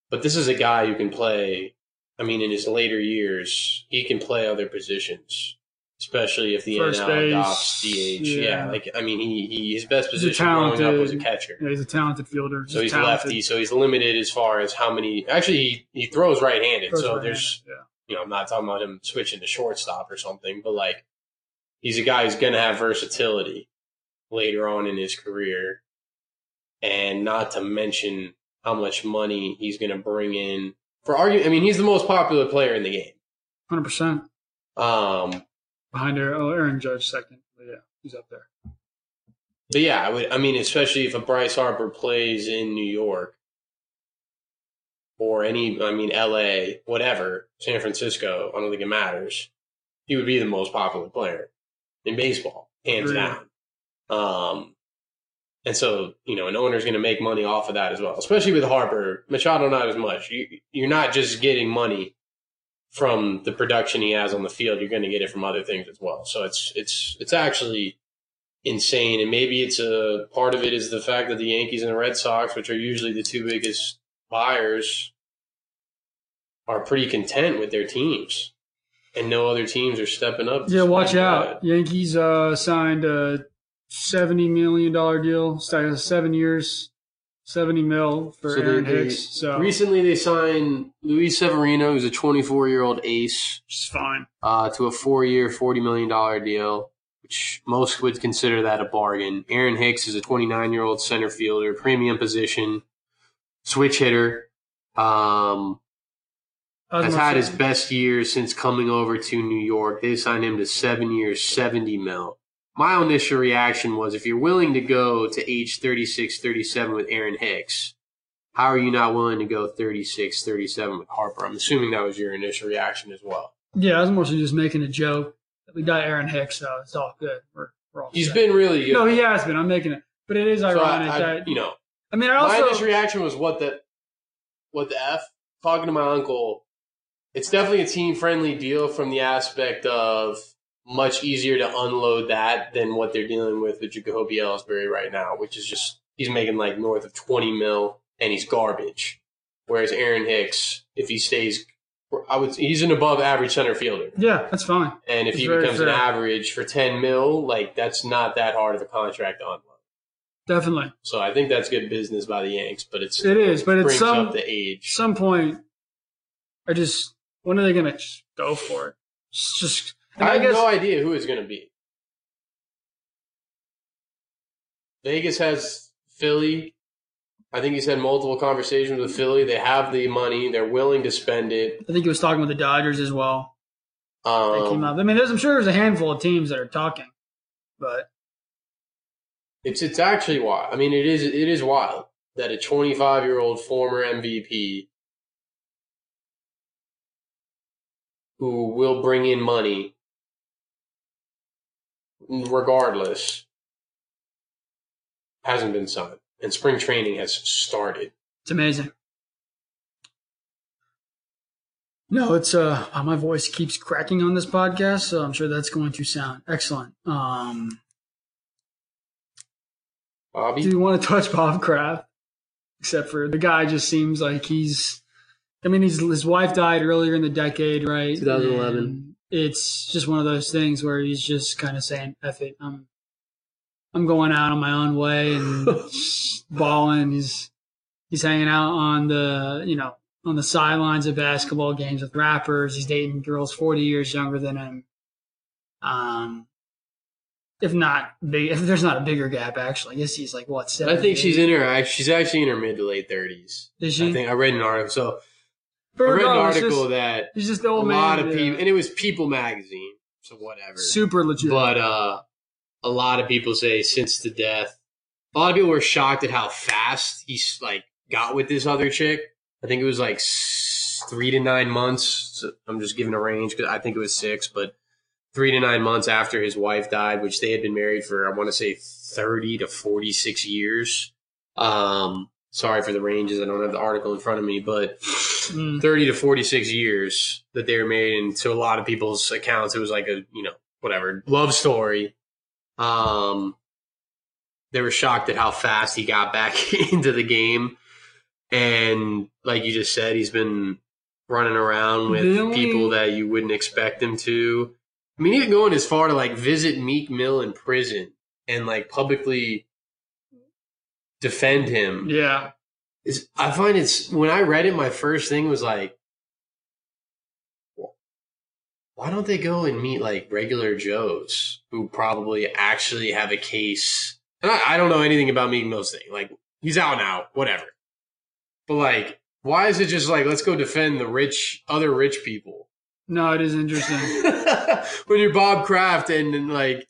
but this is a guy who can play. I mean, in his later years, he can play other positions, especially if the First NL base, adopts DH. Yeah. yeah. like I mean, he, he his best He's position growing up was a catcher. Yeah, he's a talented fielder. So he's talented. lefty, so he's limited as far as how many. Actually, he, he throws right-handed, Throws so right there's hand, you know I'm not talking about him switching to shortstop or something, but like he's a guy who's going to have versatility later on in his career, and not to mention how much money he's going to bring in for argument. I mean, he's the most popular player in the game. hundred percent Um, behind Aaron, oh, Aaron Judge second. But yeah, he's up there. But yeah, I would. I mean, especially if a Bryce Harper plays in New York or any, I mean, L.A., whatever, San Francisco. I don't think it matters. He would be the most popular player in baseball, hands Agreed. down. Um, and so you know, an owner's going to make money off of that as well. Especially with Harper, Machado not as much. You, you're not just getting money from the production he has on the field. You're going to get it from other things as well. So it's it's it's actually insane. And maybe it's a part of it is the fact that the Yankees and the Red Sox, which are usually the two biggest buyers, are pretty content with their teams. And no other teams are stepping up. Yeah, watch out. that. Yankees uh, signed a seventy million dollar deal, seven years, seventy mil for So Aaron they- Hicks. So Recently, they signed Luis Severino, who's a 24 year old ace, which is fine. uh, to a four year, $40 million deal, which most would consider that a bargain. Aaron Hicks is a 29 year old center fielder, premium position, switch hitter. Um, has had his best year since coming over to New York. They signed him to seven years, 70 mil. My initial reaction was if you're willing to go to age 36, 37 with Aaron Hicks, how are you not willing to go 36, 37 with Harper? I'm assuming that was your initial reaction as well. Yeah, I was so just making a joke. We got Aaron Hicks, so it's all good. We're, we're all He's set. been really good. No, he has been. I'm making it, but it is So I- ironic I- that you know, I mean, I my also initial reaction was what the what the f. Talking to my uncle, it's definitely a team friendly deal from the aspect of much easier to unload that than what they're dealing with with Jacoby Ellsbury right now, which is just he's making like north of twenty mil and he's garbage. Whereas Aaron Hicks, if he stays, I would he's an above average center fielder, yeah, that's fine. and if It's he becomes an average for ten mil, like that's not that hard of a contract to unload. Definitely, So I think that's good business by the Yanks, but it's it is. But it's some up the age. some point, I just when are they gonna just go for it? It's just I I, have guess no idea who it's going to be. Vegas has Philly. I think he's had multiple conversations with Philly. They have the money. They're willing to spend it. I think he was talking with the Dodgers as well. They came Um, up. I mean, there's, I'm sure there's a handful of teams that are talking, but it's it's actually wild. I mean, it is it is wild that a 25 year old former MVP who will bring in money regardless hasn't been signed, and spring training has started. it's amazing. No, it's uh my voice keeps cracking on this podcast, so I'm sure that's going to sound excellent. Um Bobby, do you want to touch Bob Kraft? Except for the guy just seems like he's I mean he's his wife died earlier in the decade, right? 2011. And it's just one of those things where he's just kind of saying, F it, I'm I'm going out on my own way and balling. He's he's hanging out on the you know on the sidelines of basketball games with rappers. He's dating girls forty years younger than him. Um, if not big, if there's not a bigger gap, actually, I guess he's like what? I think she's in her. She's actually in her mid to late thirties. Is she? I think I read an article. So But I read an article just- that he's just the a man. lot of yeah. people, and it was People Magazine, so whatever. super legit. But uh, a lot of people say since the death, a lot of people were shocked at how fast he's like got with this other chick. I think it was like three to nine months. So I'm just giving a range because I think it was six, but three to nine months after his wife died, which they had been married for I want to say thirty to forty six years. Um, sorry for the ranges. I don't have the article in front of me, but Mm. 30 to 46 years that they were married and to a lot of people's accounts it was like a you know whatever love story um they were shocked at how fast he got back into the game and like you just said he's been running around with only- people that you wouldn't expect him to i mean even going as far to like visit meek mill in prison and like publicly defend him yeah, is I find it's when I read it, my first thing was like, why don't they go and meet like regular Joes who probably actually have a case? And I, I don't know anything about Meek Mill's thing. Like he's out now, whatever. But like, why is it just like let's go defend the rich, other rich people? No, it is interesting. when you're Bob Kraft and, and like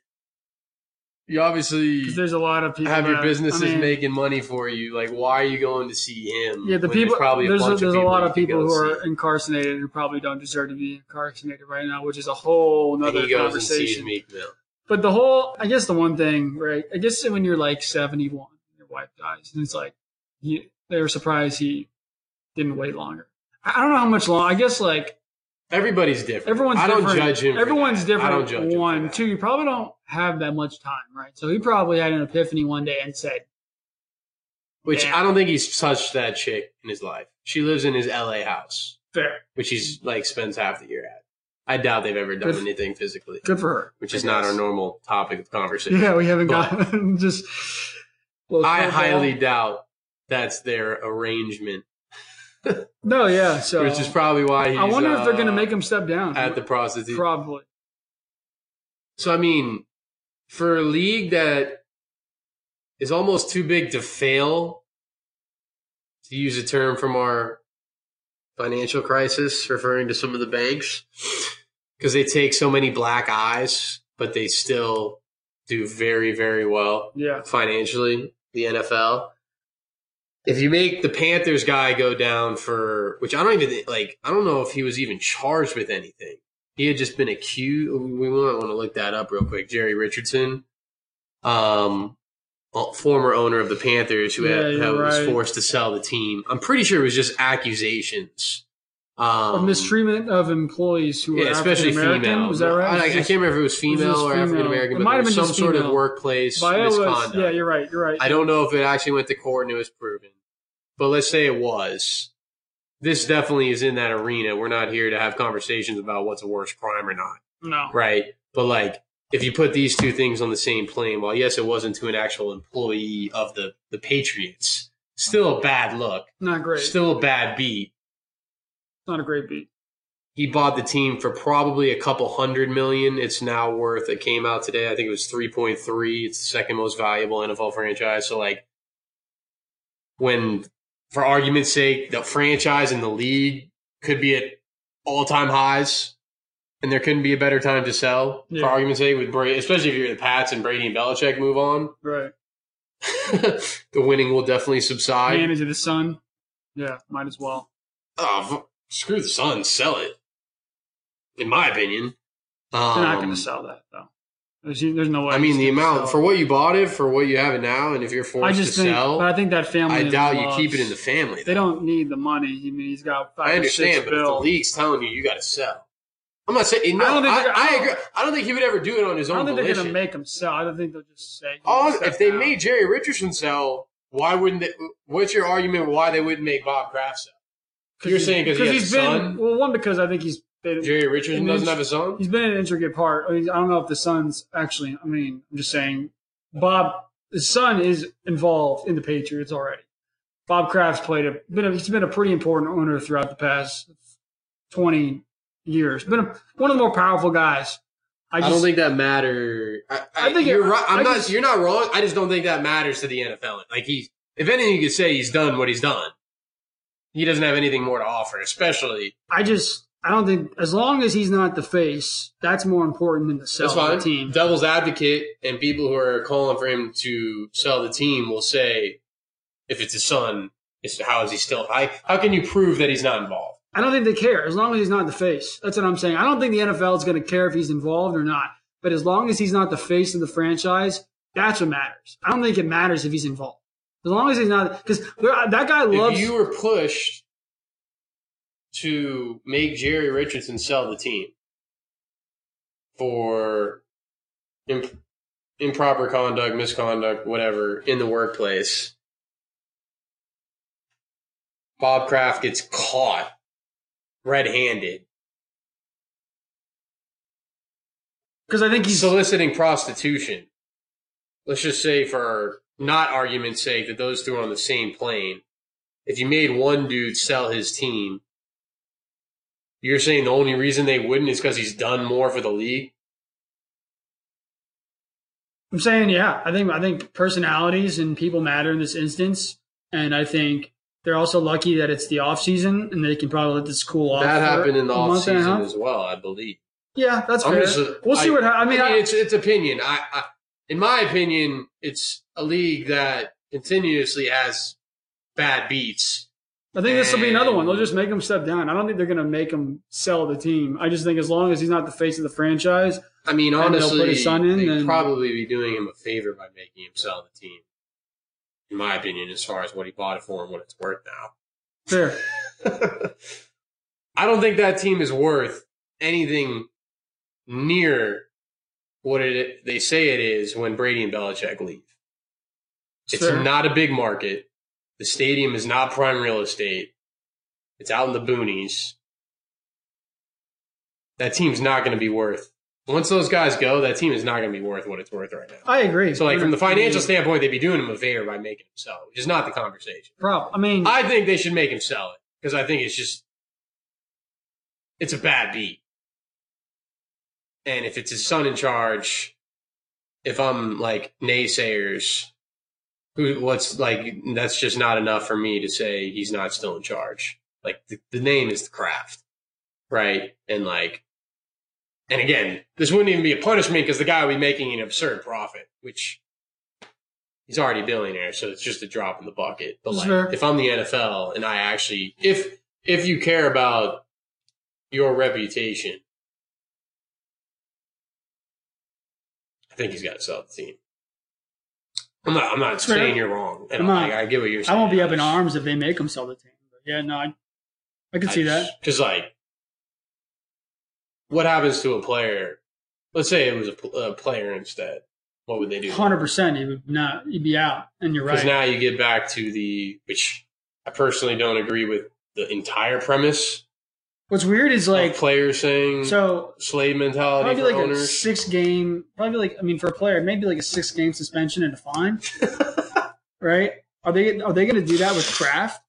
you obviously there's a lot of people have your businesses I mean, making money for you. Like, why are you going to see him? Yeah, the people. There's probably there's a, bunch there's a lot of people who see. are incarcerated who probably don't deserve to be incarcerated right now, which is a whole And nother he goes and sees conversation. But the whole, I guess the one thing, right? I guess when you're like 71, your wife dies, and it's like you, they were surprised he didn't wait longer. I I don't know how much long. I guess like Everybody's different. everyone's I don't different. judge him. Everyone's different. I don't judge him one, two. You probably don't have that much time, right? So he probably had an epiphany one day and said, Which Damn. I don't think he's touched that chick in his life. She lives in his LA house, "Fair, which he's like spends half the year at. I doubt they've ever done Good. anything physically, good for her." which I is not guess. our normal topic of conversation. Yeah, we haven't But- got just. I highly doubt that's their arrangement, No, yeah. So which is probably why he's. I wonder if they're going to uh, make him step down. at the prostitute. Probably. So I mean, for a league that is almost too big to fail, to use a term from our financial crisis, referring to some of the banks, because they take so many black eyes, but they still do very, very well Yeah. financially. The NFL. If you make the Panthers guy go down for, which I don't even like, I don't know if he was even charged with anything. He had just been accused. We might want to look that up real quick. Jerry Richardson, um, former owner of the Panthers, who Yeah, had, who was forced to sell the team. I'm pretty sure it was just accusations. Um, Of mistreatment of employees who yeah, are especially American. female. Was that right? I, I can't remember if it was female or? African American, but might there was some sort of female. workplace Viola was- misconduct. yeah, you're right. You're right. I don't know if it actually went to court and it was proven, but let's say it was. This definitely is in that arena. We're not here to have conversations about what's a worse crime or not, No. right? But like, if you put these two things on the same plane, while yes, it wasn't to an actual employee of the the Patriots, still a bad look, Not great. still a bad beat. Not a great beat. He bought the team for probably a couple hundred million. It's now worth. It came out today. I think it was three point three. It's the second most valuable NFL franchise. So like, when for argument's sake, the franchise and the league could be at all time highs, and there couldn't be a better time to sell. Yeah. For argument's sake, with Brady, especially if you're the Pats and Brady and Belichick move on, Right. the winning will definitely subside. Manage of the sun. Yeah, might as well. Uh, oh, f- screw the Sun, sell it. In my opinion, They're not Um, going to sell that though. There's, there's no way. I mean, the amount for what you bought it for what you have it now, and if you're forced I just to think, sell, but I think that family. I doubt you keep it in the family. They don't need the money. I mean, he's got. Five I understand, six but if the league's telling you you got to sell, I'm not saying. No, I don't think I, I agree. I don't think he would ever do it on his own. I don't think they're going to make him sell. I don't think they'll just say. Step if they made Jerry Richardson sell, why wouldn't they? What's your argument why they wouldn't make Bob Kraft sell? You're he's- saying 'cause he has he's a been son? well, one because I think he's been Jerry Richardson doesn't it's- have a son. he's been an intricate part. I, mean, I don't know if the son's actually. I mean, I'm just saying, Bob, his son is involved in the Patriots already. Bob Kraft's played a been. A, he's been a pretty important owner throughout the past 20 years. Been a, one of the more powerful guys I, I, don't think that matter. I, I, I think you're it- right. I'm I not. just- you're not wrong. I just don't think that matters to the NFL. Like he's, if anything, you could say he's done what he's done. He doesn't have anything more to offer, especially. I just I don't think as long as he's not the face, that's more important than the sell the team. Devil's advocate and people who are calling for him to sell the team will say, if it's his son, it's, how is he still? I, how can you prove that he's not involved? I don't think they care as long as he's not the face. That's what I'm saying. I don't think the NFL is going to care if he's involved or not. But as long as he's not the face of the franchise, that's what matters. I don't think it matters if he's involved. As long as he's not, because that guy loves. if you were pushed to make Jerry Richardson sell the team for imp- improper conduct, misconduct, whatever in the workplace, Bob Kraft gets caught red-handed Because I think he's soliciting prostitution. Let's just say, for not argument's sake, that those two are on the same plane. If you made one dude sell his team, you're saying the only reason they wouldn't is because he's done more for the league. I'm saying, yeah, I think I think personalities and people matter in this instance, and I think they're also lucky that it's the off season and they can probably let this cool off. that happened in the off month and a season as well, I believe. Yeah, that's I'm fair. just- we'll see I- what. ha- I mean, I, it's it's opinion. I, I, in my opinion, it's a league that continuously has bad beats. I think this will be another one. They'll just make him step down. I don't think they're going to make him sell the team. I just think as long as he's not the face of the franchise, I mean, And they'll honestly, put his son in, they'd probably be doing him a favor by making him sell the team. In my opinion, as far as what he bought it for and what it's worth now. fair. I don't think that team is worth anything near what it they say it is when Brady and Belichick leave. It's Fair. not a big market. The stadium is not prime real estate. It's out in the boonies. That team's not going to be worth. Once those guys go, that team is not going to be worth what it's worth right now. I agree. So, like from the financial standpoint, they'd be doing him a favor by making him sell, which is not the conversation. prob- I mean, I think they should make him sell it because I think it's just it's a bad beat. And if it's his son in charge, if I'm like naysayers, who what's like that's just not enough for me to say he's not still in charge. Like the, the name is the Kraft, right? And like, and again, this wouldn't even be a punishment because the guy would be making an absurd profit, which he's already a billionaire, so it's just a drop in the bucket. But like, fair. if I'm the NFL and I actually, if if you care about your reputation, think he's got to sell the team. I'm not. I'm not saying you're wrong. I'm not- I, I get what you're I won't be up in arms if they make him sell the team. But yeah, no, I, I can see that. Because like, what happens to a player? Let's say it was a, a player instead. What would they do? Hundred percent, he would not. He'd be out, and you're right. Because now you get back to the which I personally don't agree with the entire premise What's weird is like players saying so slave mentality probably like a six game, probably like I mean for a player, maybe like a six game suspension and a fine, right? Are they are they going to do that with Kraft?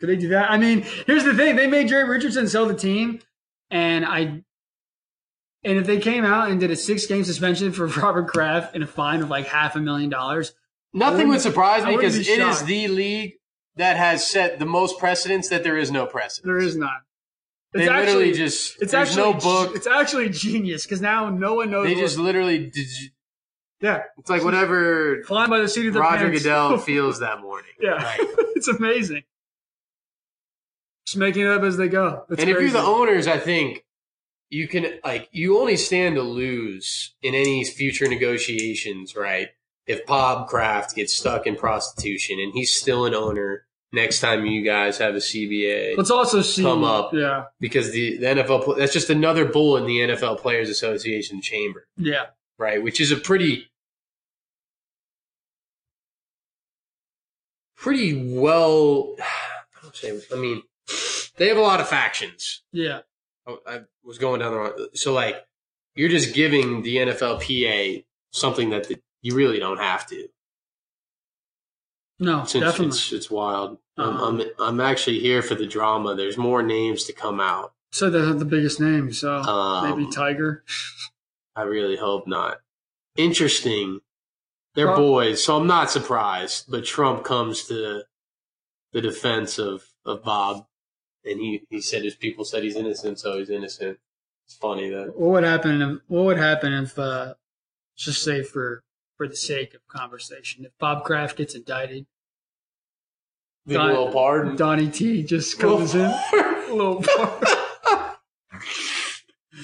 Could they do that? I mean, here's the thing: they made Jerry Richardson sell the team, and I. And if they came out and did a six game suspension for Robert Kraft and a fine of like half a million dollars, Nothing would surprise me because be it is the league that has set the most precedents that there is no precedent. there is. They It's literally actually just it's there's actually no book. It's actually genius because now no one knows. They just literally did- yeah, it's like whatever flying by the seat of their Roger pants. Goodell feels that morning. Yeah, Right. it's amazing. Just making it up as they go. It's and if you're the owners, I think you can like you only stand to lose in any future negotiations, right? If Bob Kraft gets stuck in prostitution and he's still an owner next time you guys have a CBA, let's also see come up. Yeah, because the, the NFL that's just another bull in the NFL Players Association chamber, yeah. right? Which is a pretty pretty well. I don't say. I mean, they have a lot of factions. Yeah, I, I was going down the wrong. So like, you're just giving the NFLPA something that the, you really don't have to. no, It's, definitely. it's, it's wild. I'm, Uh-huh. I'm I'm actually here for the drama. There's more names to come out. So they have the biggest name. So Um, maybe Tiger. I really hope not. Interesting. They're Well- boys, so I'm not surprised. But Trump comes to the defense of, of Bob, and he, he said his people said he's innocent, so he's innocent. It's funny that What would happen? If, what would happen if, uh, just say for for the sake of conversation, if Bob Kraft gets indicted, the Don- little pardon. Donnie T just comes in. Little part.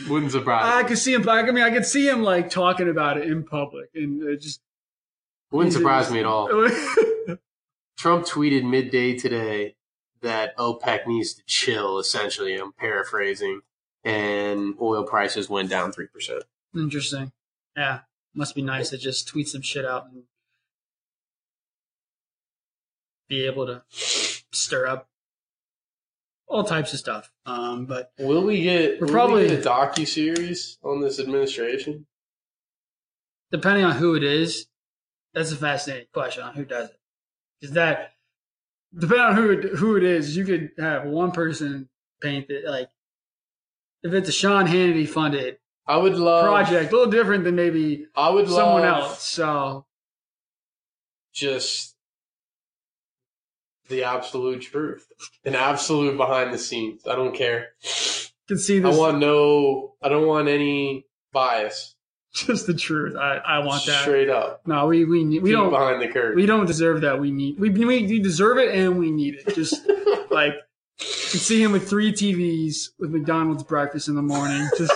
Wouldn't surprise. I me. could see him. I mean, I could see him like talking about it in public, and it just Wouldn't surprise me at all. all. Trump tweeted midday today that OPEC needs to chill. Essentially, I'm paraphrasing, and oil prices went down three percent. Interesting. Yeah, must be nice to just tweet some shit out and be able to stir up all types of stuff. Um, but Will we get? We're probably- we a docu series on this administration. depending on who it is, that's a fascinating question on who does it. Is that depending on who it, who it is, you could have one person paint it like if it's a Sean Hannity funded I would love project, a little different than maybe I would love someone else. So just the absolute truth, an absolute behind the scenes. I don't care. can see this. I want no. I don't want any bias. just the truth. I, I want that. straight up. No, we we need, we don't behind the curtain. we don't deserve that. We need we we deserve it and we need it. Just like you can see him with three TVs with McDonald's breakfast in the morning. Just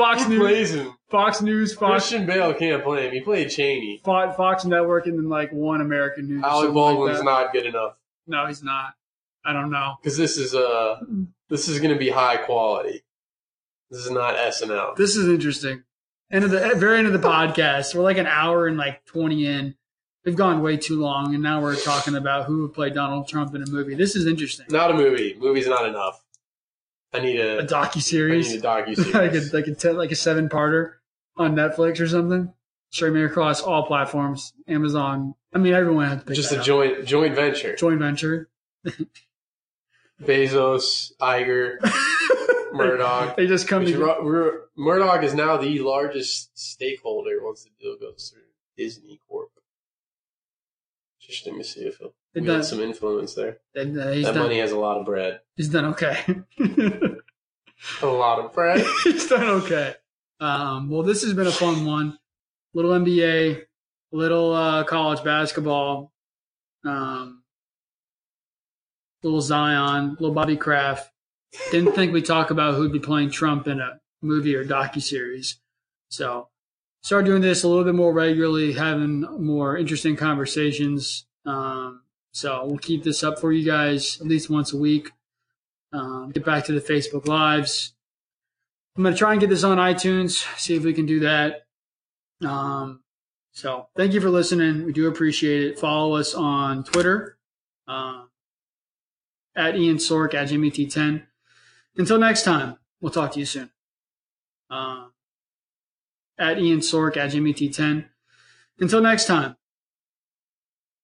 Fox News, plays him. Fox News, Fox Christian Bale can't play him. He played Cheney. Fo- Fox Network, and then like one American News. Alec something like Baldwin's not good enough No, he's not. I don't know. because this is uh this is going to be high quality. This is not SNL. This is interesting. End of the at very end of the podcast. We're like an hour and like twenty in. We've gone way too long, and now we're talking about who would play Donald Trump in a movie. This is interesting. Not a movie. Movie's not enough. I need a, A docu I series. need a docu like a series. like a ten, like a seven parter on Netflix or something. Streaming across all platforms, Amazon. I mean, everyone has to pick Just a up. joint joint venture. joint venture. Bezos, Iger, Murdoch. They just come Which Ru- Murdoch is now the largest stakeholder once the deal goes through Disney Corp. Interesting to see if he'll It does. some influence there. And, uh, that done. money has a lot of bread. He's done okay. A lot of bread. he's done okay. Um, well, this has been a fun one. Little NBA, little uh, college basketball, um, little Zion, little Bobby Kraft. Didn't think we'd talk about who'd be playing Trump in a movie or docu series. So start doing this a little bit more regularly, having more interesting conversations. Um, so we'll keep this up for you guys at least once a week. Um, get back to the Facebook Lives. I'm going to try and get this on iTunes, see if we can do that. Um, so thank you for listening. We do appreciate it. Follow us on Twitter uh, at Ian Sourk at Jimmy T10. Until next time, we'll talk to you soon. Uh, at Ian Sourk at Jimmy T10. Until next time,